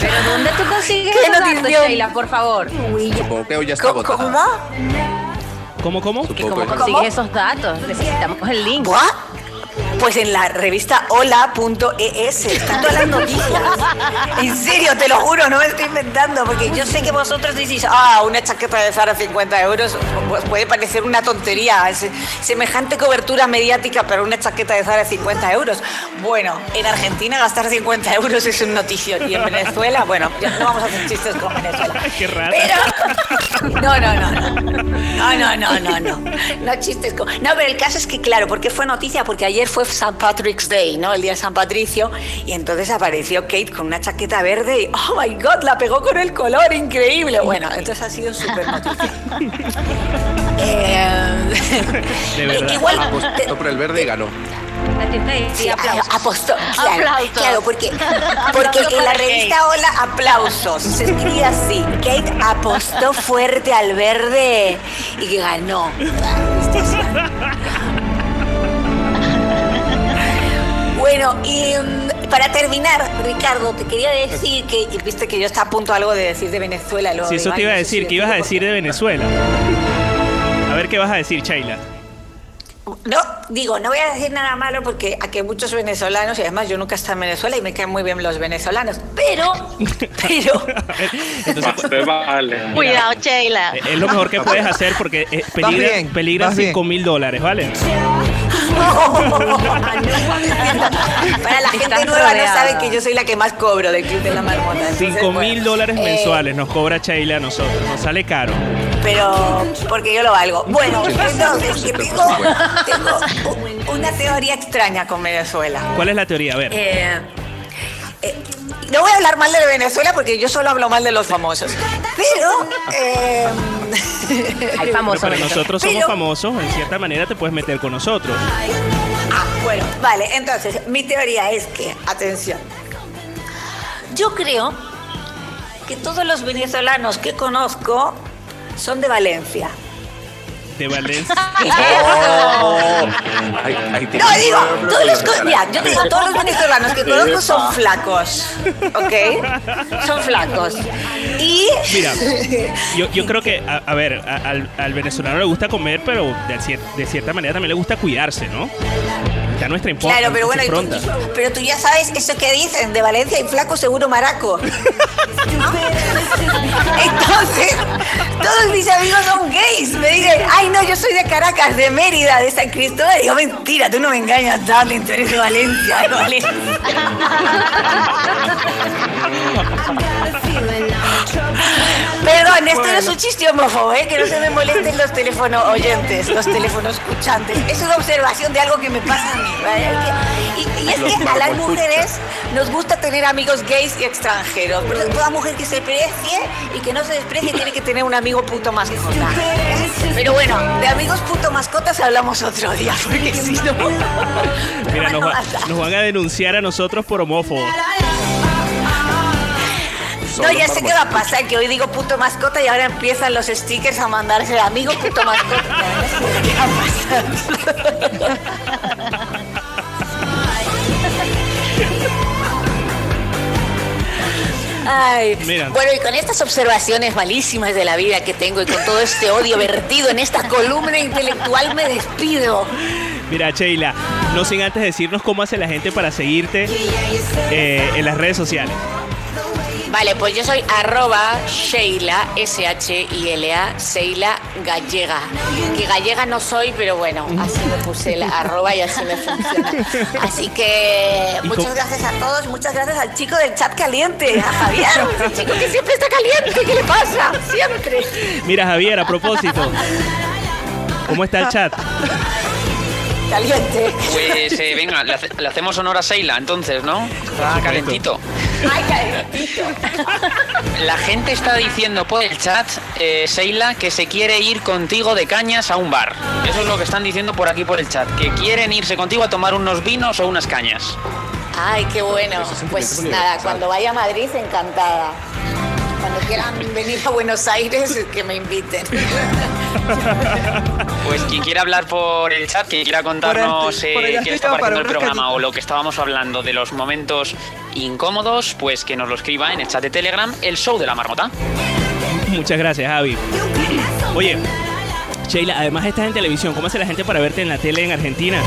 Pero ¿dónde tú consigues ¿Qué esos datos, notición? Sheila, por favor? Supongo que hoy ya está ¿Cómo? ¿Cómo? ¿Cómo, cómo? ¿Y cómo consigues esos datos? Necesitamos el link. ¿What? Pues en la revista hola.es están todas las noticias. En serio, te lo juro, no me estoy inventando, porque yo sé que vosotros decís, ah, una chaqueta de Zara 50 euros, pues puede parecer una tontería, es semejante cobertura mediática para una chaqueta de Zara 50 euros. Bueno, en Argentina gastar 50 euros es un notición, y en Venezuela, bueno, ya no vamos a hacer chistes con Venezuela. Qué raro. Pero, no, no, no, no. No, no, no, no, no. No chistes con. No, pero el caso es que, claro, ¿por qué fue noticia? Porque ayer fue St. Patrick's Day, ¿no? El día de San Patricio. Y entonces apareció Kate con una chaqueta verde y, oh my god, la pegó con el color, increíble. Bueno, entonces ha sido súper noticia. Eh, De verdad. Igual. Apostó por el verde y ganó. La tienda de Sí, aplausos. apostó. Claro, Aplausos. claro, porque, porque Aplausos en la revista Hola, aplausos. Se escribía así. Kate apostó fuerte al verde y ganó. Bueno, y mm, para terminar, Ricardo, te quería decir que, y viste que yo estaba a punto algo de decir de Venezuela. Lo de eso te iba a decir, sí, ¿qué ibas a decir de Venezuela? A ver qué vas a decir, Chaila. No, digo, no voy a decir nada malo porque aquí hay muchos venezolanos y además yo nunca he estado en Venezuela y me caen muy bien los venezolanos. Pero, pero, Entonces, vale. Cuidado, Sheila. es lo mejor que puedes hacer porque eh, peligra, bien, peligra vas bien. 5 mil dólares, ¿vale? para la gente nueva no sabe que yo soy la que más cobro del Club de la Marmota. entonces, 5 mil bueno, dólares eh, mensuales nos cobra Chaila a nosotros. Nos sale caro. Pero porque yo lo valgo. Bueno, entonces, que tengo, 150. tengo una teoría extraña con Venezuela. ¿Cuál es la teoría? A ver. Eh, eh, no voy a hablar mal de Venezuela porque yo solo hablo mal de los famosos. Pero. eh, Hay Pero famosos. para venezolanos. nosotros somos Pero- famosos, en cierta manera te puedes meter con nosotros. Ah, bueno, vale, entonces mi teoría es que, atención, yo creo que todos los venezolanos que conozco son de Valencia. De Valencia. Oh, ahí- ahí tiene No, digo, todos los, mira, yo digo, todos los venezolanos que conozco son flacos, ¿ok? Son flacos. Y... Mira, yo, yo creo que, a, a ver, a- al, al venezolano le gusta comer, pero de, cier- de cierta manera también le gusta cuidarse, ¿no? Está nuestra. Claro, pero bueno, tú- pero tú ya sabes eso que dicen, de Valencia y flaco seguro maraco. Entonces, todos mis amigos son gays. Me dicen, ay no, yo soy de Caracas, de Mérida, de San Cristóbal. Y digo, mentira, tú no me engañas, darling, tú eres de Valencia, de Valencia. Perdón, esto no es un chiste homófobo, ¿eh? que no se me molesten los teléfonos oyentes, los teléfonos escuchantes. Es una observación de algo que me pasa a mí. ¿vale? Y, y es Los que a las mujeres nos gusta tener amigos gays y extranjeros. Pero toda mujer que se precie y que no se desprecie tiene que tener un amigo puto mascota. Pero bueno, de amigos puto mascotas hablamos otro día, porque si no... Mira, nos, no va- nos van a denunciar a nosotros por homófobos. No, ya sé qué va a pasar, que hoy digo puto mascota y ahora empiezan los stickers a mandarse amigo puto mascota. Qué va a pasar. Ay, Mira. bueno, y con estas observaciones malísimas de la vida que tengo y con todo este odio vertido en esta columna intelectual me despido. Mira, Sheila, no sin antes decirnos cómo hace la gente para seguirte eh, en las redes sociales. Vale, pues yo soy arroba Sheila, S-H-I-L-A, Sheila Gallega. Que gallega no soy, pero bueno, así me puse la arroba y así me funciona. Así que ¿Y muchas gracias a todos, muchas gracias al chico del chat caliente, a Javier, el chico que siempre está caliente, ¿qué le pasa? Siempre. Mira, Javier, a propósito, ¿Cómo está el chat? Caliente. Pues eh, venga, le, hace- le hacemos honor a Seila entonces, ¿no? Está calentito. Ay. La gente está diciendo por el chat, eh, Seila, que se quiere ir contigo de cañas a un bar. Eso es lo que están diciendo por aquí por el chat, que quieren irse contigo a tomar unos vinos o unas cañas. Ay, qué bueno. Pues nada, cuando vaya a Madrid, encantada. Cuando quieran venir a Buenos Aires, que me inviten. Pues quien quiera hablar por el chat, quien quiera contarnos Por allá- por eh, qué está pareciendo el programa o lo que estábamos hablando de los momentos incómodos, pues que nos lo escriba en el chat de Telegram, el show de la marmota. Muchas gracias, Javi. Oye, Sheila, además estás en televisión. ¿Cómo hace la gente para verte en la tele en Argentina?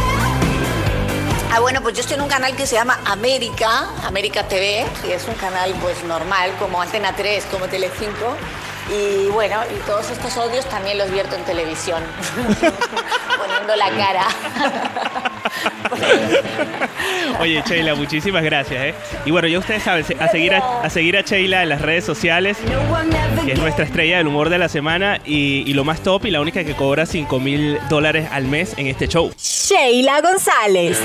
Ah, bueno, pues yo estoy en un canal que se llama América, América TV, y es un canal pues normal, como Antena 3, como Telecinco. Y bueno, y todos estos odios también los vierto en televisión, poniendo la cara. Oye, Sheila, muchísimas gracias. ¿eh? Y bueno, ya ustedes saben, a seguir a, a seguir a Sheila en las redes sociales, que es nuestra estrella del humor de la semana y, y lo más top y la única que cobra 5 mil dólares al mes en este show. Sheila González.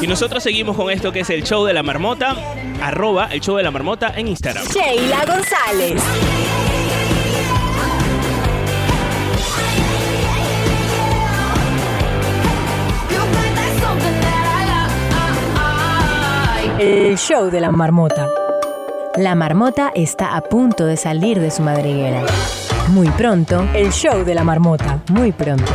Y nosotros seguimos con esto que es el show de la marmota, arroba el show de la marmota en Instagram. Sheila González. El show de la marmota. La marmota está a punto de salir de su madriguera. Muy pronto, el show de la marmota. Muy pronto.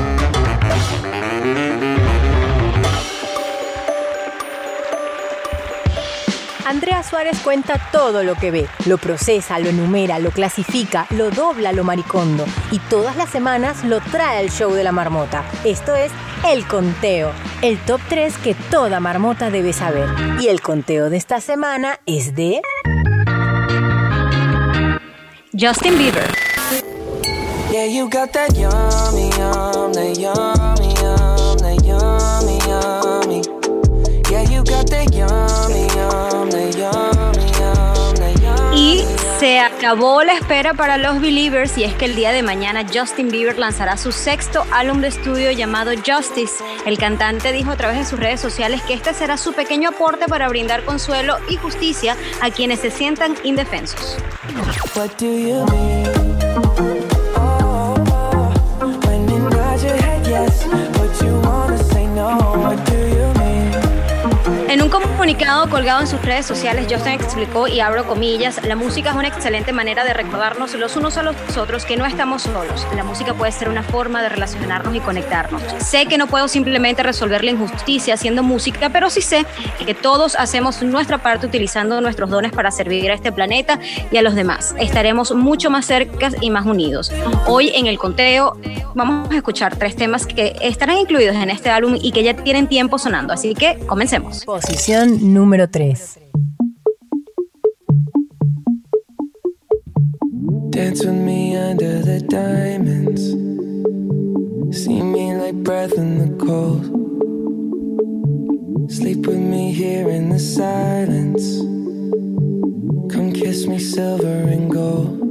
Andrea Suárez cuenta todo lo que ve, lo procesa, lo enumera, lo clasifica, lo dobla, lo maricondo y todas las semanas lo trae al show de la marmota. Esto es El Conteo, el top 3 que toda marmota debe saber. Y el conteo de esta semana es de... Justin Bieber. Yeah, you got yummy, yummy, yummy, yummy. Yeah, you got yummy, se acabó la espera para los Believers y es que el día de mañana Justin Bieber lanzará su sexto álbum de estudio llamado Justice. El cantante dijo a través de sus redes sociales que este será su pequeño aporte para brindar consuelo y justicia a quienes se sientan indefensos. Comunicado colgado en sus redes sociales, Justin explicó, y abro comillas, la música es una excelente manera de recordarnos los unos a los otros que no estamos solos. La música puede ser una forma de relacionarnos y conectarnos. Sé que no puedo simplemente resolver la injusticia haciendo música, pero sí sé que todos hacemos nuestra parte utilizando nuestros dones para servir a este planeta y a los demás. Estaremos mucho más cerca y más unidos. Hoy en el conteo vamos a escuchar tres temas que estarán incluidos en este álbum y que ya tienen tiempo sonando, así que comencemos. Posición número 3. Dance with me under the diamonds. See me like breath in the cold. Sleep with me here in the silence. Come kiss me silver and gold.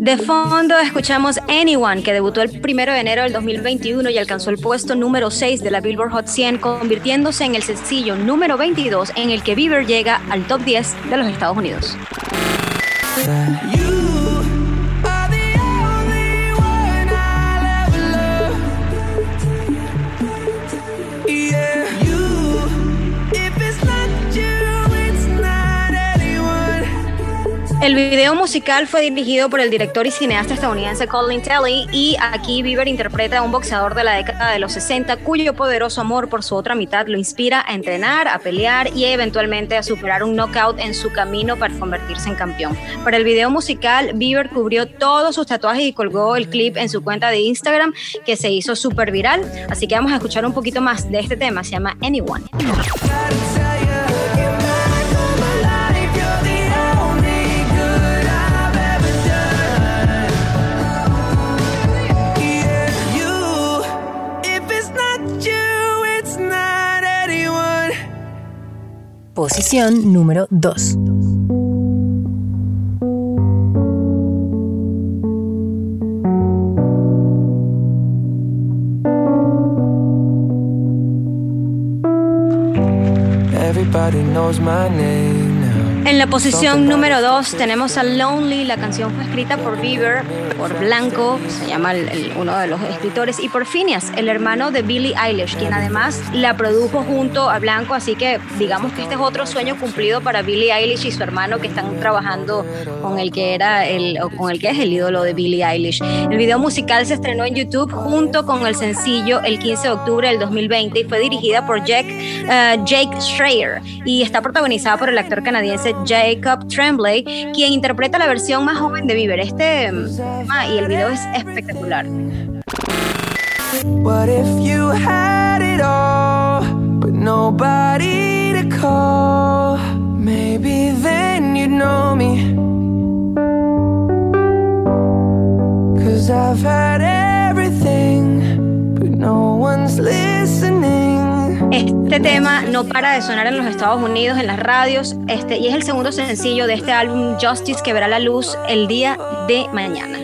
De fondo escuchamos Anyone, que debutó el 1 de enero del 2021 y alcanzó el puesto número 6 de la Billboard Hot 100, convirtiéndose en el sencillo número 22 en el que Bieber llega al top 10 de los Estados Unidos. El video musical fue dirigido por el director y cineasta estadounidense Colin Telley y aquí Bieber interpreta a un boxeador de la década de los 60 cuyo poderoso amor por su otra mitad lo inspira a entrenar, a pelear y eventualmente a superar un knockout en su camino para convertirse en campeón. Para el video musical, Bieber cubrió todos sus tatuajes y colgó el clip en su cuenta de Instagram que se hizo súper viral, así que vamos a escuchar un poquito más de este tema, se llama Anyone. Posición número 2. Everybody knows my name. En la posición número 2 tenemos a Lonely, la canción fue escrita por Bieber, por Blanco, se llama el- el- uno de los escritores, y por Phineas, el hermano de Billie Eilish, quien además la produjo junto a Blanco, así que digamos que este es otro sueño cumplido para Billie Eilish y su hermano que están trabajando con el que era el, o con el que es el ídolo de Billie Eilish. El video musical se estrenó en YouTube junto con el sencillo el 15 de octubre del 2020 y fue dirigida por Jack, eh, Jake Schreier y está protagonizada por el actor canadiense Jacob Tremblay, quien interpreta la versión más joven de Bieber. Este mm, tema y el video es espectacular. What if you had it all, but nobody to call? Maybe then you'd know me. Cause I've had everything, Este tema no para de sonar en los Estados Unidos, en las radios, este, y es el segundo sencillo de este álbum Justice que verá la luz el día de mañana.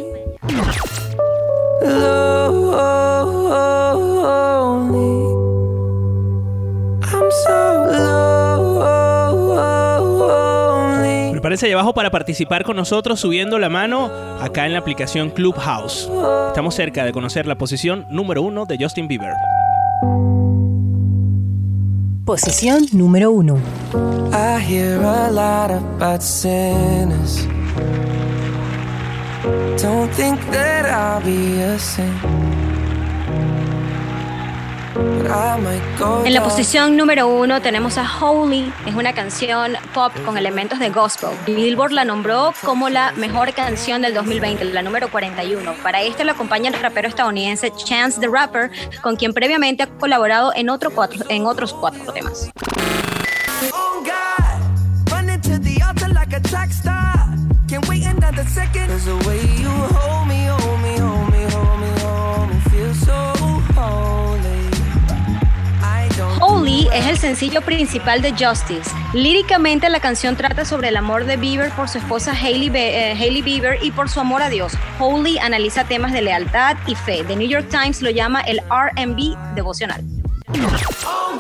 Prepárense ahí abajo para participar con nosotros subiendo la mano acá en la aplicación Clubhouse. Estamos cerca de conocer la posición número uno de Justin Bieber. Posición número 1. I hear a lot about sinners. Don't think that I'll be a saint. En la posición número uno tenemos a Holy, es una canción pop con elementos de gospel. Billboard la nombró como la mejor canción del 2020, la número 41. Para este lo acompaña el rapero estadounidense Chance the Rapper, con quien previamente ha colaborado en, cuatro, en otros cuatro temas. Oh es el sencillo principal de Justice. Líricamente la canción trata sobre el amor de Bieber por su esposa eh, Hailey Bieber y por su amor a Dios. Holy analiza temas de lealtad y fe. The New York Times lo llama el R&B devocional. Oh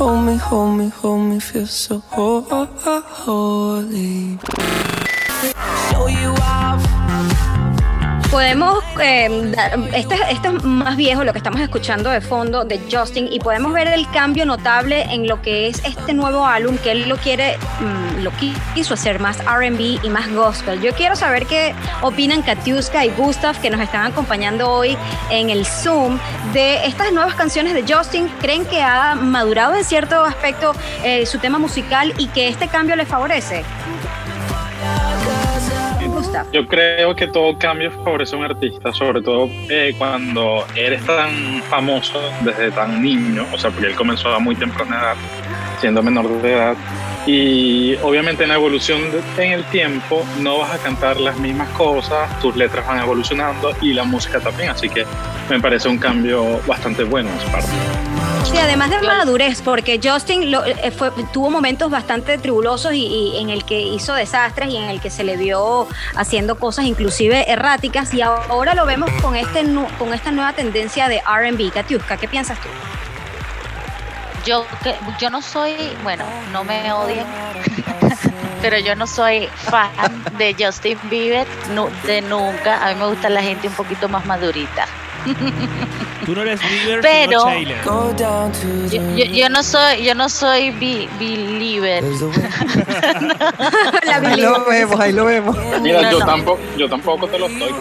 hold me, hold me, hold me, feel so ho- ho- ho- holy. Show you off. Podemos, eh, dar- este, este es más viejo lo que estamos escuchando de fondo de Justin y podemos ver el cambio notable en lo que es este nuevo álbum que él lo quiere, mm, lo qui- quiso hacer más R&B y más gospel. Yo quiero saber qué opinan Katiuska y Gustav que nos están acompañando hoy en el Zoom de estas nuevas canciones de Justin. ¿Creen que ha madurado en cierto aspecto eh, su tema musical y que este cambio le favorece? Gustav. Yo creo que todo cambio favorece a un artista, sobre todo eh, cuando eres tan famoso desde tan niño, o sea, porque él comenzó a muy temprana edad, siendo menor de edad, y obviamente en la evolución en el tiempo no vas a cantar las mismas cosas, tus letras van evolucionando y la música también, así que me parece un cambio bastante bueno en su parte. Además de madurez, porque Justin lo- eh, fue- tuvo momentos bastante tribulosos y, y en el que hizo desastres y en el que se le vio haciendo cosas inclusive erráticas y ahora lo vemos con este con esta nueva tendencia de R&B. Katiuska, ¿qué piensas tú? Yo, que- yo no soy, bueno, no me odien, pero yo no soy fan de Justin Bieber de nunca. A mí me gusta la gente un poquito más madurita. Tú no eres Bieber, Pero- Yo, yo- yo no soy, yo no soy believer. Ahí lo vemos, ahí lo vemos. Mira, No, yo, no. Tampoco, yo tampoco te lo estoy.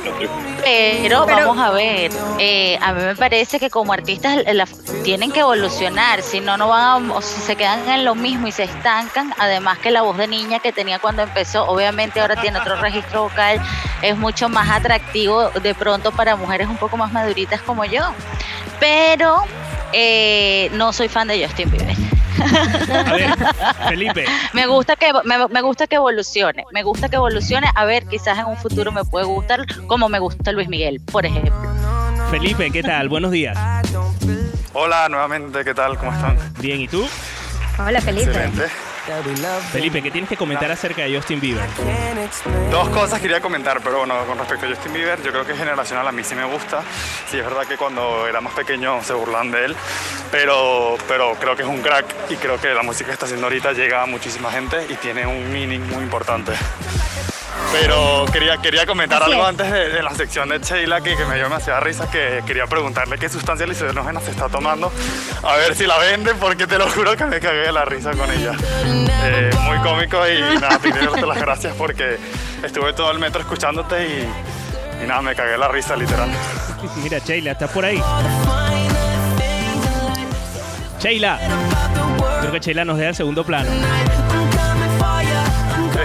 Pero, Pero- vamos a ver, eh, a mí me parece que como artistas la- tienen que evolucionar, si no, no van a, o si se quedan en lo mismo y se estancan, además que la voz de niña que tenía cuando empezó, obviamente ahora tiene otro registro vocal, es mucho más atractivo de pronto para mujeres un poco más maduritas como yo, pero eh, no soy fan de Justin Bieber. A ver, Felipe, Me gusta que me, me gusta que evolucione, me gusta que evolucione, a ver, quizás en un futuro me puede gustar como me gusta Luis Miguel, por ejemplo. Felipe, ¿qué tal? Buenos días. Hola, nuevamente, ¿qué tal? ¿Cómo están? Bien, ¿y tú? Hola, Felipe. Excelente. Felipe, ¿qué tienes que comentar acerca de Justin Bieber? Dos cosas quería comentar, pero bueno, con respecto a Justin Bieber, yo creo que generacional a mí sí me gusta. Sí, es verdad que cuando era más pequeño se burlan de él, pero, pero creo que es un crack y creo que la música que está haciendo ahorita llega a muchísima gente y tiene un meaning muy importante. Pero quería, quería comentar Así algo es. antes de, de la sección de Sheila que, que me dio demasiada risa, que quería preguntarle qué sustancia alucinógena se está tomando, a ver si la vende, porque te lo juro que me cagué de la risa con ella. Eh, muy cómico y nada, te quiero darte las gracias porque estuve todo el metro escuchándote y, y nada, me cagué de la risa literal. Mira, Sheila, ¿estás por ahí? Sheila. Creo que Sheila nos deja el segundo plano.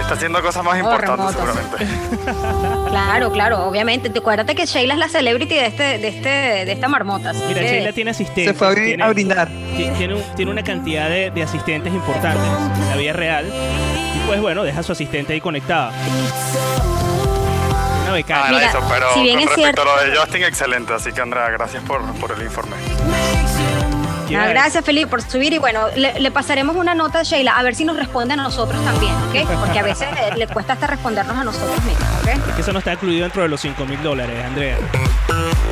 Está haciendo cosas más importantes seguramente. Claro, claro, obviamente. Te acuérdate que Sheila es la celebrity de este, de este, de esta marmota. así Mira, que- Sheila tiene asistentes. Se fue a bri- tiene- a brindar. ti- Tiene, un- tiene una cantidad de, de asistentes importantes en la vida real. Y pues bueno, deja a su asistente ahí conectada. Una becaria. Nada, eso, pero si bien con es respecto cierto- a lo de Justin, excelente. Así que Andrea, gracias por, por el informe. Ah, gracias, Felipe, por subir. Y bueno, le, le pasaremos una nota a Sheila a ver si nos responde a nosotros también, ¿ok? Porque a veces le cuesta hasta respondernos a nosotros mismos, ¿ok? Es que eso no está incluido dentro de los 5 mil dólares, Andrea.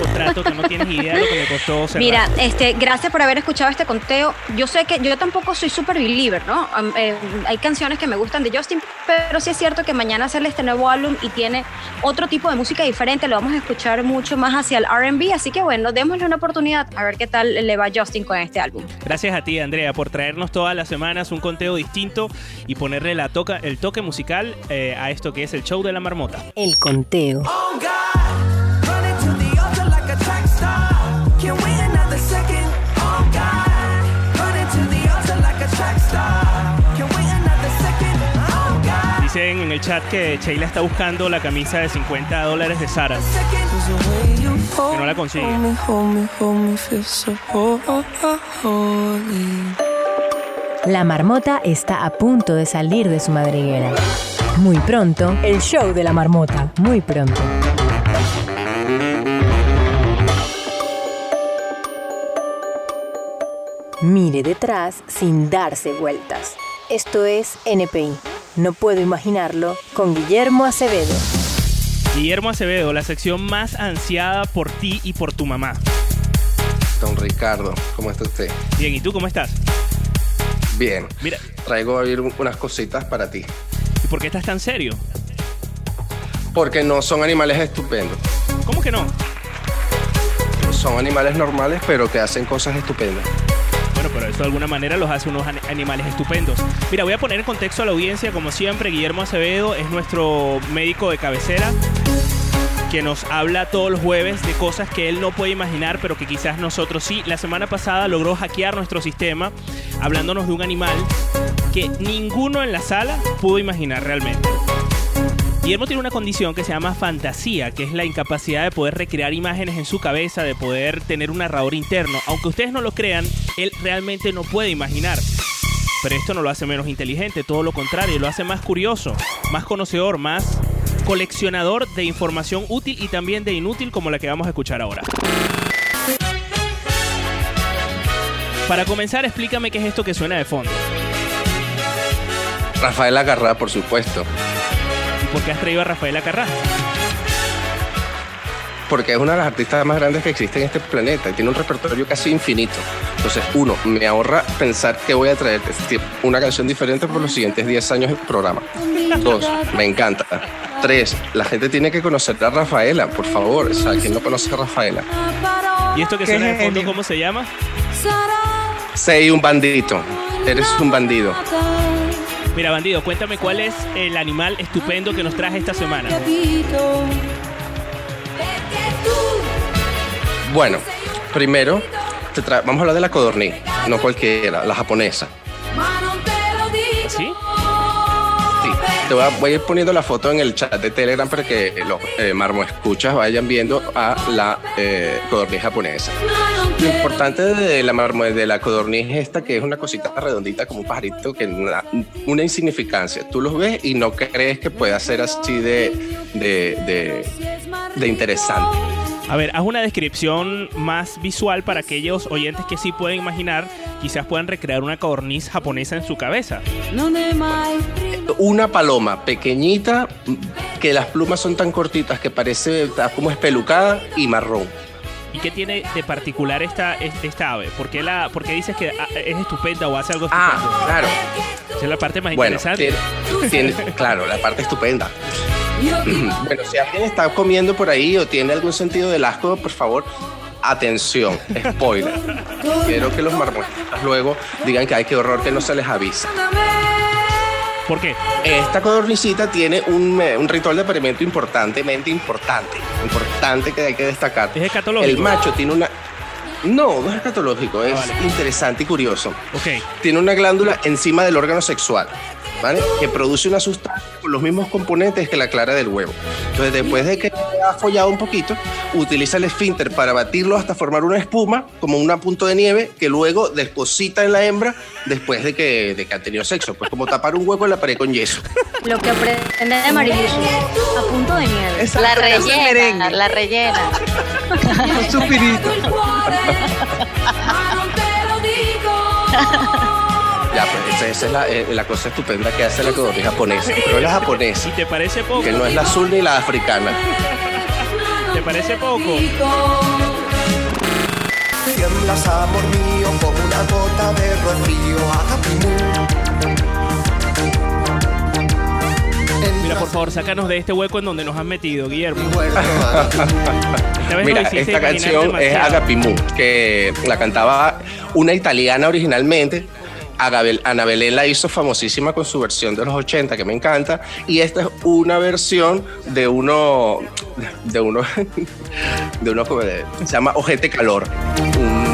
Contrato que no tienes idea de lo que le costó cerrar. Mira, este, gracias por haber escuchado este conteo. Yo sé que yo tampoco soy super believer, ¿no? Eh, hay canciones que me gustan de Justin, pero sí es cierto que mañana sale este nuevo álbum y tiene otro tipo de música diferente. Lo vamos a escuchar mucho más hacia el R&B, así que bueno, démosle una oportunidad a ver qué tal le va a Justin con este álbum. Gracias a ti, Andrea, por traernos todas las semanas un conteo distinto y ponerle la toca, el toque musical eh, a esto que es el show de la marmota. El conteo. Dicen en el chat que Sheila está buscando la camisa de 50 dólares de Sara. Que no la consigue. La marmota está a punto de salir de su madriguera. Muy pronto, el show de la marmota. Muy pronto. Mire detrás sin darse vueltas. Esto es NPI. No puedo imaginarlo con Guillermo Acevedo. Guillermo Acevedo, la sección más ansiada por ti y por tu mamá. Don Ricardo, ¿cómo está usted? Bien, ¿y tú cómo estás? Bien. Mira, Traigo a ir unas cositas para ti. ¿y por qué estás tan serio? Porque no son animales estupendos. ¿Cómo que no? Son animales normales, pero que hacen cosas estupendas. De alguna manera los hace unos an- animales estupendos. Mira, voy a poner en contexto a la audiencia, como siempre, Guillermo Acevedo es nuestro médico de cabecera que nos habla todos los jueves de cosas que él no puede imaginar, pero que quizás nosotros sí. La semana pasada logró hackear nuestro sistema hablándonos de un animal que ninguno en la sala pudo imaginar realmente. Guillermo tiene una condición que se llama fantasía, que es la incapacidad de poder recrear imágenes en su cabeza, de poder tener un narrador interno. Aunque ustedes no lo crean, él realmente no puede imaginar. Pero esto no lo hace menos inteligente, todo lo contrario, lo hace más curioso, más conocedor, más coleccionador de información útil y también de inútil como la que vamos a escuchar ahora. Para comenzar, explícame qué es esto que suena de fondo. Rafael Agarrá, por supuesto. ¿Y por qué has traído a Rafael Acarrá? Porque es una de las artistas más grandes que existe en este planeta y tiene un repertorio casi infinito. Entonces, uno, me ahorra pensar que voy a traer es decir, una canción diferente por los siguientes 10 años del programa. Dos, me encanta. Tres, la gente tiene que conocer a Rafaela, por favor. O sea, ¿quién no conoce a Rafaela? ¿Y esto que suena de fondo cómo se llama? Sei un bandito. Eres un bandido. Mira, bandido, cuéntame cuál es el animal estupendo que nos traje esta semana. Bueno, primero, te vamos a hablar de la codorniz, no cualquiera, la japonesa. ¿Sí? Voy a, ir poniendo la foto en el chat de Telegram para que los eh, marmo escuchas vayan viendo a la eh, codorniz japonesa. Lo importante de la marmo de la codorniz es esta que es una cosita redondita como un pajarito que una, una insignificancia. Tú los ves y no crees que pueda ser así de, de interesante. A ver, haz una descripción más visual para aquellos oyentes que sí pueden imaginar, quizás puedan recrear una codorniz japonesa en su cabeza. Una paloma pequeñita, que las plumas son tan cortitas que parece como espelucada y marrón. ¿Y qué tiene de particular esta, esta ave? ¿Por qué, la, por qué dices que ah, es estupenda o hace algo estupendo? Ah, claro. Esa es la parte más Bueno, interesante. tiene, tiene- claro, la parte estupenda. Bueno, si alguien está comiendo por ahí o tiene algún sentido del asco, por favor, atención, spoiler. Quiero que los marmotistas luego digan que hay que horror que no se les avisa. ¿Por qué? Esta codornicita tiene un, eh, un ritual de apareamiento importantemente importante, importante que hay que destacar. ¿Es escatológico? El macho tiene una... No, no es escatológico, es vale. interesante y curioso. Ok. Tiene una glándula encima del órgano sexual, ¿vale? Que produce una sustancia con los mismos componentes que la clara del huevo. Entonces, después de que ha follado un poquito, utiliza el esfínter para batirlo hasta formar una espuma, como un punto de nieve, que luego deposita en la hembra después de que, de que ha tenido sexo. Pues como tapar un hueco en la pared con yeso. Lo que aprende de Mariluso. A punto de nieve. Exacto, La rellena, la rellena. Un suspirito. Ya, pues esa, esa es la, eh, la cosa estupenda que hace la codorniz japonesa. Pero es la japonesa, ¿Y te parece poco? que no es la azul ni la africana. ¿Te parece poco? Tiemblas, amor mío, como una gota de rocío. Mira, por favor, sácanos de este hueco en donde nos has metido, Guillermo. Mira, esta canción es. Agapimu, que la cantaba una italiana originalmente. Agabel- Ana Belén la hizo famosísima con su versión de los 80, que me encanta. Y esta es una versión de uno, de uno, de uno como de- se llama Ojete Calor. Un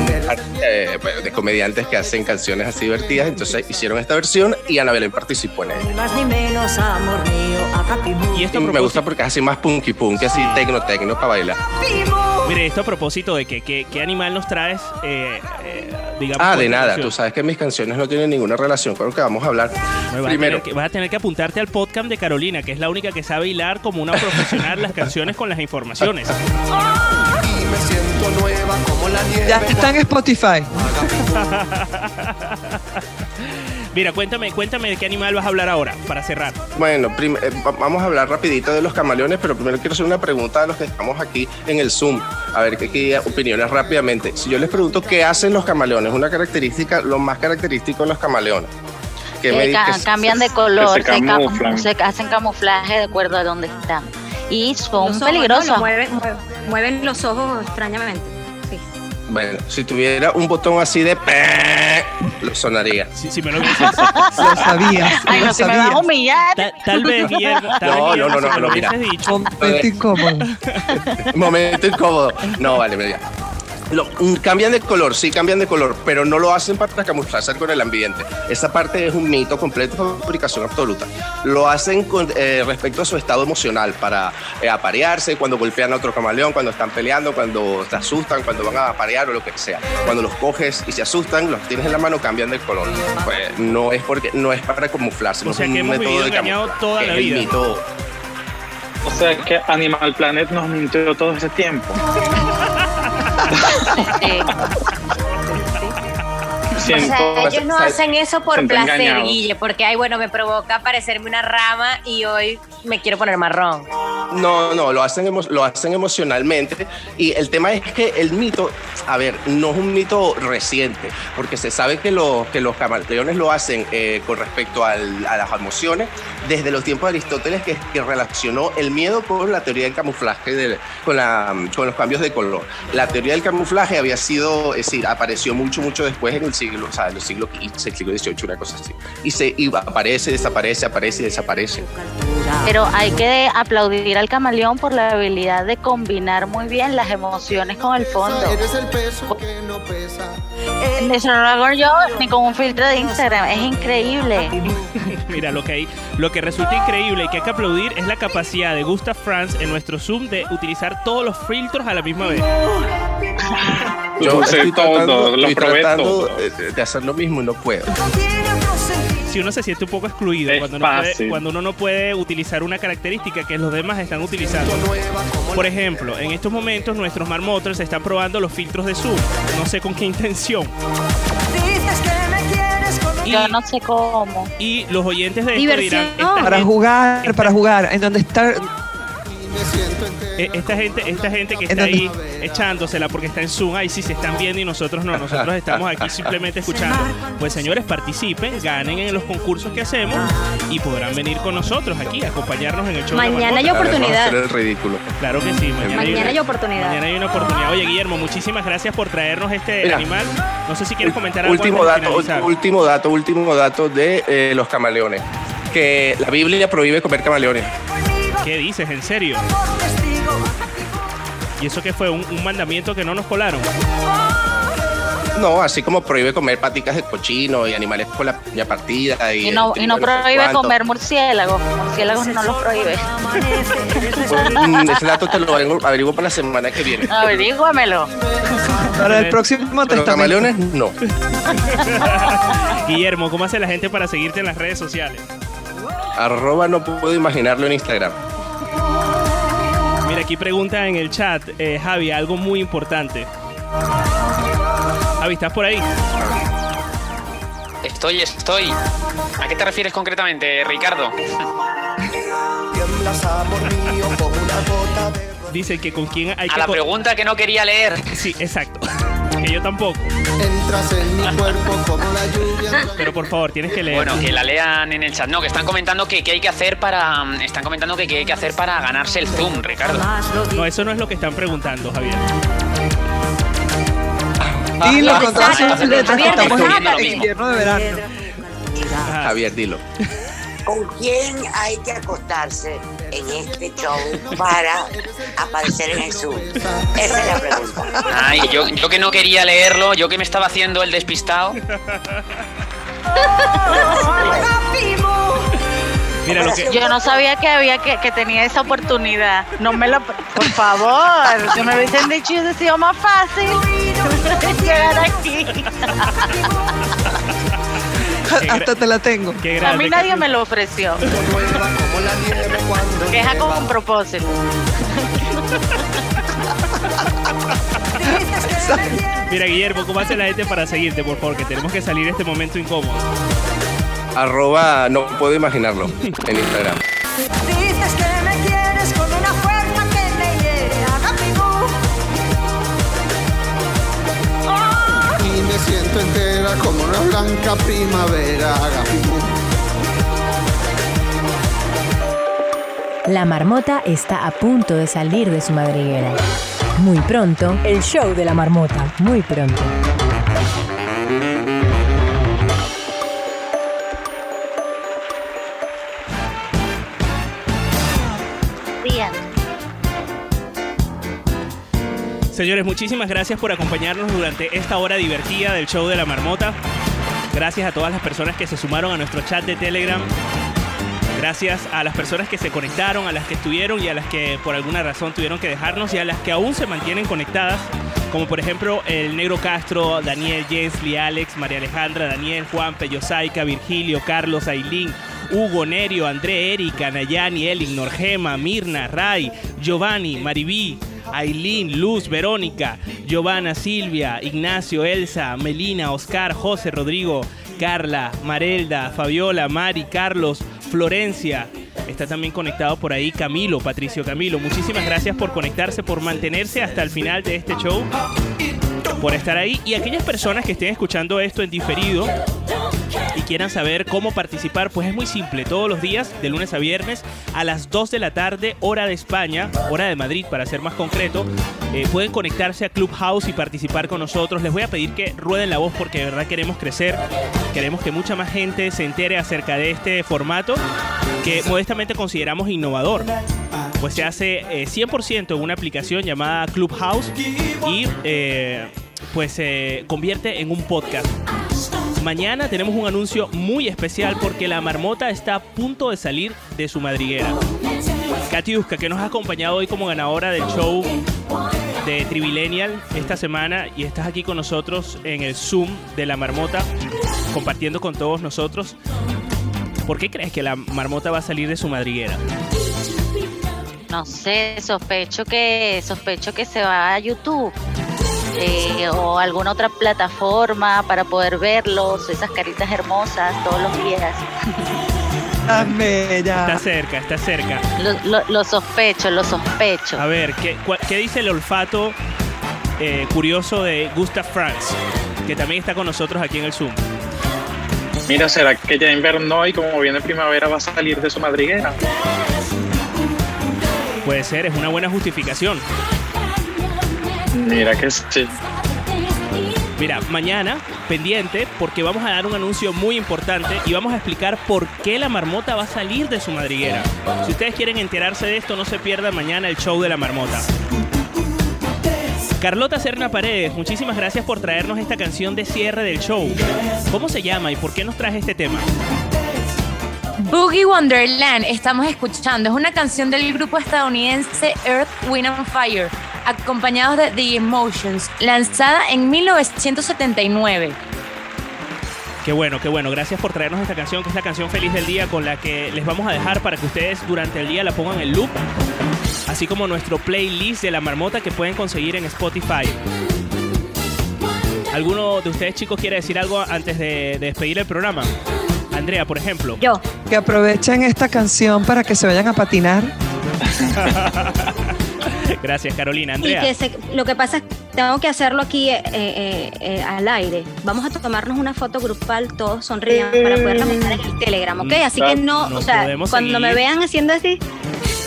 eh, bueno, de comediantes que hacen canciones así divertidas. Entonces hicieron esta versión y Ana Belén participó en ella. Ni más ni menos, amor mío. Y esto a Me gusta porque es así más punky punky, así tecno tecno para bailar. mire, esto a propósito de que, que- qué animal nos traes, eh, eh, digamos. Ah, de nada. Tú sabes que mis canciones no tienen ninguna relación con lo que vamos a hablar. Vas, Primero, que, vas a tener que apuntarte al podcast de Carolina, que es la única que sabe hilar como una profesional las canciones con las informaciones. Y me siento nueva como la nieve. Ya está en Spotify. Mira, cuéntame, cuéntame de qué animal vas a hablar ahora, para cerrar. bueno, eh, va- vamos a hablar rapidito de los camaleones, pero primero quiero hacer una pregunta a los que estamos aquí en el Zoom. A ver qué qué opiniones rápidamente. Si yo les pregunto qué hacen los camaleones, una característica, lo más característico de los camaleones. ¿Qué me Eh, ca- cambian de color, se se, cam- camuflan. se hacen camuflaje de acuerdo a dónde están. Y son Los ojos, ¿no? peligrosos. Lo mueven, mueven, mueven los ojos extrañamente. Bueno, si tuviera un botón así de... pe- lo sonaría. Si, si me lo dices. Lo sabías. Ay, lo no, si me vas a humillar. Ta- tal vez, Guillermo. Tal No, vez, no, no, no, no, mira. Momento incómodo. Momento incómodo. No, vale, mira. Lo- mm, cambian de color, sí, cambian de color, pero no lo hacen para camuflarse con el ambiente. Esa parte es un mito completo de fabricación absoluta. Lo hacen con, eh, respecto a su estado emocional, para eh, aparearse, cuando golpean a otro camaleón, cuando están peleando, cuando te asustan, cuando van a aparear o lo que sea. Cuando los coges y se asustan, los tienes en la mano, cambian de color. Pues no es porque no es para camuflarse, O sea es que un hemos método de camuflaje, toda es la el vida. mito O sea que Animal Planet nos mintió todo ese tiempo. Sí. O sea, ellos no hacen eso por placer, engañado. Guille, porque, ay, bueno, me provoca parecerme una rama y hoy me quiero poner marrón. No, no, lo hacen, emo- lo hacen emocionalmente. Y el tema es que el mito, a ver, no es un mito reciente, porque se sabe que, los que los camaleones lo hacen eh, con respecto al- a las emociones desde los tiempos de Aristóteles, que, que relacionó el miedo con la teoría del camuflaje, de- con, la, con los cambios de color. La teoría del camuflaje había sido, es decir, apareció mucho, mucho después en el siglo, o sea, en el siglo XV, siglo XVIII, una cosa así. Y, se, y aparece, desaparece, aparece y desaparece. Pero hay que aplaudir al camaleón por la habilidad de combinar muy bien las emociones con el fondo. Eres el peso que no pesa. Eso no lo hago yo ni con un filtro de Instagram. Es increíble. Mira, lo que, hay, lo que resulta increíble y que hay que aplaudir es la capacidad de Gustav Franz en nuestro Zoom de utilizar todos los filtros a la misma vez. Lo usé todo, lo estoy probé todo. de, de hacer lo mismo y no puedo. Si uno se siente un poco excluido Es cuando, uno puede, cuando uno no puede utilizar una característica que los demás están utilizando. Por ejemplo, en estos momentos nuestros marmoters están probando los filtros de Zoom. No sé con qué intención. Yo no sé cómo. Y los oyentes de esto dirán, Para jugar, para jugar. En donde está. Eh, esta gente, esta gente que está ahí echándosela porque está en Zoom, ahí sí se están viendo y nosotros no, nosotros estamos aquí simplemente escuchando. Pues señores, participen, ganen en los concursos que hacemos y podrán venir con nosotros aquí, a acompañarnos en el show. de la Mañana hay Marmota. oportunidad. Hacer el ridículo. Claro que sí, mañana, Mañana hay una- oportunidad. Mañana hay una oportunidad. Oye, Guillermo, muchísimas gracias por traernos este Mira. animal. No sé si quieres comentar algo Último de dato, último dato, último dato de eh, los camaleones. Que la Biblia prohíbe comer camaleones. ¿Qué dices? ¿En serio? ¿Y eso qué fue? ¿Un, un mandamiento que no nos colaron? No, así como prohíbe comer paticas de cochino y animales con la piña partida. Y, Y no, y no sé prohíbe comer murciélagos. Murciélagos no los prohíbe. Mm, Ese dato te lo averiguo- averiguo para la semana que viene. Averíguamelo. Para el próximo Pero testamento. camaleones, no. Guillermo, ¿cómo hace la gente para seguirte en las redes sociales? Arroba no puedo imaginarlo en Instagram. Mira, aquí pregunta en el chat, eh, Javi, algo muy importante. Javi, ¿estás por ahí? Estoy, estoy. ¿A qué te refieres concretamente, Ricardo? Dice que con quién hay A que... la co- pregunta que no quería leer. Sí, exacto. Que yo tampoco. Entras en mi cuerpo como la lluvia. Pero por favor, tienes que leer. Bueno, que la lean en el chat. No, que están comentando que qué hay que hacer para. Están comentando que qué hay que hacer para ganarse el Zoom, Ricardo. No, eso no es lo que están preguntando, Javier. Dilo Ah, con todas sus letras que estamos en invierno de verano. Javier, dilo. ¿Con quién hay que acostarse en este show para aparecer en el Zoom? Esa es la pregunta. Ay, yo, yo que no quería leerlo, yo que me estaba haciendo el despistado. Mira lo que... Yo no sabía que había que, que tenía esa oportunidad. No me lo. Por favor, si me hubiesen dicho hubiese sido más fácil llegar aquí. Hasta te la tengo. Qué A mí nadie me lo ofreció. Queja con propósito. Mira, Guillermo, ¿cómo hace la gente para seguirte, por favor? Que tenemos que salir de este momento incómodo. Arroba no puedo imaginarlo en Instagram. Siento entera como una blanca primavera. La marmota está a punto de salir de su madriguera. Muy pronto, el show de la marmota. Muy pronto. Señores, muchísimas gracias por acompañarnos durante esta hora divertida del show de la marmota. Gracias a todas las personas que se sumaron a nuestro chat de Telegram. Gracias a las personas que se conectaron, a las que estuvieron y a las que por alguna razón tuvieron que dejarnos y a las que aún se mantienen conectadas, como por ejemplo el Negro Castro, Daniel, Jensly, Alex, María Alejandra, Daniel, Juan, Peyosaika, Virgilio, Carlos, Ailín, Hugo, Nerio, André, Erika, Nayani, Elin, Norgema, Mirna, Ray, Giovanni, Maribí, Ailín, Luz, Verónica, Giovanna, Silvia, Ignacio, Elsa, Melina, Oscar, José, Rodrigo, Carla, Marelda, Fabiola, Mari, Carlos, Florencia. Está también conectado por ahí Camilo, Patricio Camilo. Muchísimas gracias por conectarse, por mantenerse hasta el final de este show, por estar ahí. Y aquellas personas que estén escuchando esto en diferido y quieran saber cómo participar, pues es muy simple. Todos los días, de lunes a viernes, a las 2 de la tarde, hora de España, hora de Madrid, para ser más concreto, eh, pueden conectarse a Clubhouse y participar con nosotros. Les voy a pedir que rueden la voz porque de verdad queremos crecer. Queremos que mucha más gente se entere acerca de este formato que modestamente consideramos innovador. Pues se hace eh, 100% en una aplicación llamada Clubhouse y eh, pues se convierte en un podcast. Mañana tenemos un anuncio muy especial porque la marmota está a punto de salir de su madriguera. Katiuska, que nos ha acompañado hoy como ganadora del show de Trivilenial esta semana y estás aquí con nosotros en el Zoom de la marmota, compartiendo con todos nosotros. ¿Por qué crees que la marmota va a salir de su madriguera? No sé, sospecho que sospecho que se va a YouTube eh, o alguna otra plataforma para poder verlos, esas caritas hermosas todos los días. Está cerca, está cerca. Lo, lo- lo sospecho, lo sospecho. A ver, ¿qué, cua- qué dice el olfato eh, curioso de Gustav Franz? Que también está con nosotros aquí en el Zoom. Mira, ¿será que ya invernó y como viene primavera va a salir de su madriguera? Puede ser, es una buena justificación. Mira que sí. Mira, mañana, pendiente, porque vamos a dar un anuncio muy importante y vamos a explicar por qué la marmota va a salir de su madriguera. Si ustedes quieren enterarse de esto, no se pierdan mañana el show de la marmota. Carlota Serna Paredes, muchísimas gracias por traernos esta canción de cierre del show. ¿Cómo se llama y por qué nos traje este tema? Boogie Wonderland, estamos escuchando, es una canción del grupo estadounidense Earth, Wind and Fire, acompañados de The Emotions, lanzada en 1979. Qué bueno, qué bueno. Gracias por traernos esta canción, que es la canción feliz del día con la que les vamos a dejar para que ustedes durante el día la pongan en loop. Así como nuestro playlist de la marmota que pueden conseguir en Spotify. ¿Alguno de ustedes chicos quiere decir algo antes de, de despedir el programa? Andrea, por ejemplo. Yo. Que aprovechen esta canción para que se vayan a patinar. Gracias, Carolina. Y Andrea. que se- lo que pasa es que tengo que hacerlo aquí eh, eh, eh, al aire. Vamos a tomarnos una foto grupal, todos sonriendo, para poderla montar en el Telegram, ¿ok? Así que no, Nos o sea, cuando me vean haciendo así,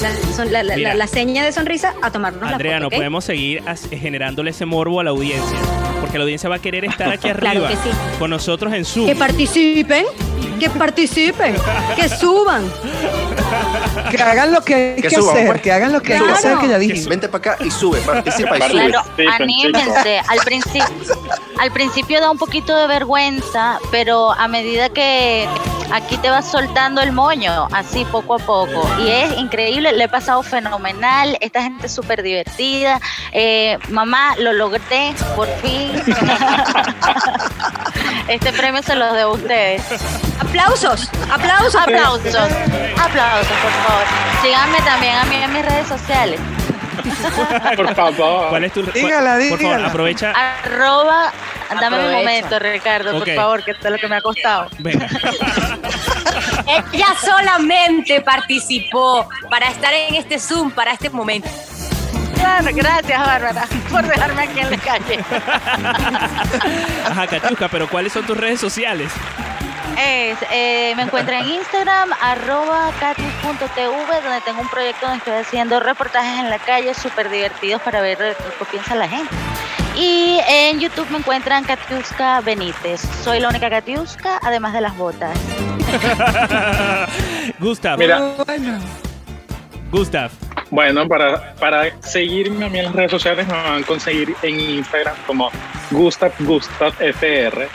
la, la- la- Mira. la- la seña de sonrisa, a tomarnos Andrea, la no foto, ¿ok? podemos seguir generándole ese morbo a la audiencia. Porque la audiencia va a querer estar aquí Claro arriba que sí. con nosotros en Zoom. Que participen, que participen, que suban. Que hagan lo que hay que, Que suban, hacer, pues. que hagan lo que hay que hacer, que ya dije. Vente para acá y sube, participa y sube. Claro, anímense. Al principio, al principio da un poquito de vergüenza, pero a medida que aquí te vas soltando el moño, así poco a poco. Y es increíble, le he pasado fenomenal. Esta gente es súper divertida. Eh, mamá, lo logré, por fin. Este premio se los debo a ustedes. Aplausos, aplausos. Aplausos, aplausos, por favor. Síganme también a mí en mis redes sociales. Por favor. ¿Cuál es tu Dígala, Por favor, dígala. aprovecha. Arroba, dame Aprovecha. momento, Ricardo, Ok. por favor, que esto es lo que me ha costado. Venga. Ella solamente participó para estar en este Zoom, para este momento. Claro, gracias, Bárbara, por dejarme aquí en la calle. Ajá, Katiuska, pero ¿cuáles son tus redes sociales? Es, eh, me encuentran en Instagram, arroba katis.tv, donde tengo un proyecto donde estoy haciendo reportajes en la calle súper divertidos para ver lo que piensa la gente. Y en YouTube me encuentran Katiuska Benítez. Soy la única Katiuska, además de las botas. Gustav. Mira. Gustav. Bueno, para, para seguirme a mí en las redes sociales me van a conseguir en Instagram como Gustav Gustav FR,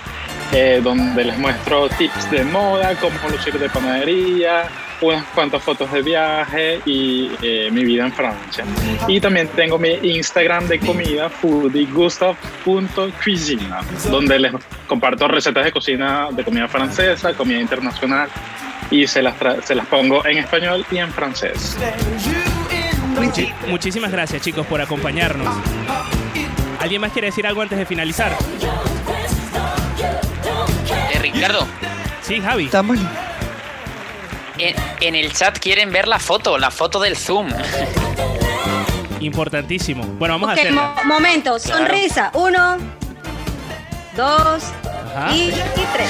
eh, donde les muestro tips de moda, cómo lucir de panadería, unas cuantas fotos de viaje y eh, mi vida en Francia. Y también tengo mi Instagram de comida, foodiegustav.cuisina, donde les comparto recetas de cocina de comida francesa, comida internacional y se las, se las pongo en español y en francés. Muchi- muchísimas gracias, chicos, por acompañarnos. ¿Alguien más quiere decir algo antes de finalizar? Eh, Ricardo, Sí, Javi. Estamos en, en el chat quieren ver la foto, la foto del Zoom. Importantísimo. Bueno, vamos a hacerlo. mo- momento, Claro. sonrisa. Uno, dos Ajá. y, y tres.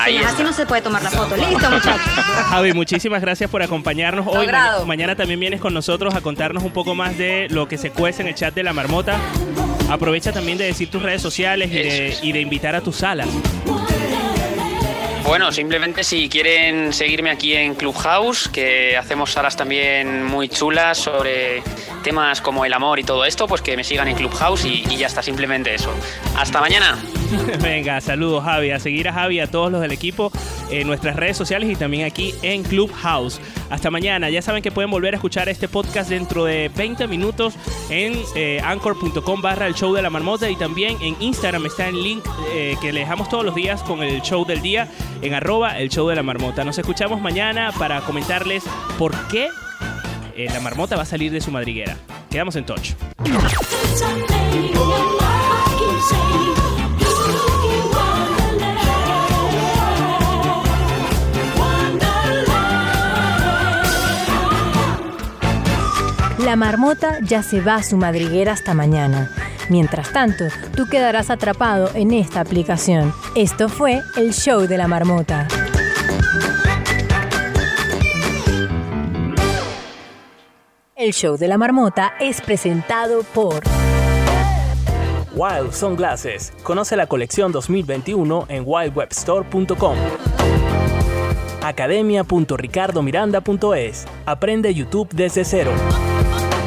Ahí así no se puede tomar la foto. Listo, muchachos. Javi, muchísimas gracias por acompañarnos hoy. Ma- mañana también vienes con nosotros a contarnos un poco más de lo que se cuece en el chat de la marmota. Aprovecha también de decir tus redes sociales y de, y de invitar a tus salas. Bueno, simplemente si quieren seguirme aquí en Clubhouse, que hacemos salas también muy chulas sobre temas como el amor y todo esto, pues que me sigan en Clubhouse y, ya está, simplemente eso. Hasta mañana. Venga, saludos Javi. A seguir a Javi a todos los del equipo en nuestras redes sociales y también aquí en Clubhouse. Hasta mañana. Ya saben que pueden volver a escuchar este podcast dentro de 20 minutos en eh, anchor.com barra el show de la marmota y también en Instagram está el link eh, que le dejamos todos los días con el show del día en arroba el show de la marmota. Nos escuchamos mañana para comentarles por qué eh, la marmota va a salir de su madriguera. Quedamos en touch. La marmota ya se va a su madriguera hasta mañana. Mientras tanto, tú quedarás atrapado en esta aplicación. Esto fue el show de la marmota. El show de la marmota es presentado por Wild Sunglasses. Conoce la colección 2021 en wildwebstore.com. Academia.ricardomiranda.es. Aprende YouTube desde cero.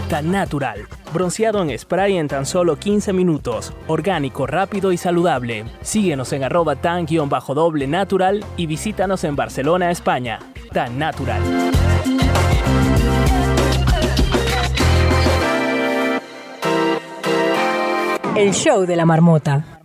Tan natural. Bronceado en spray en tan solo 15 minutos. Orgánico, rápido y saludable. Síguenos en arroba tan-doble natural y visítanos en Barcelona, España. Tan natural. El show de la marmota.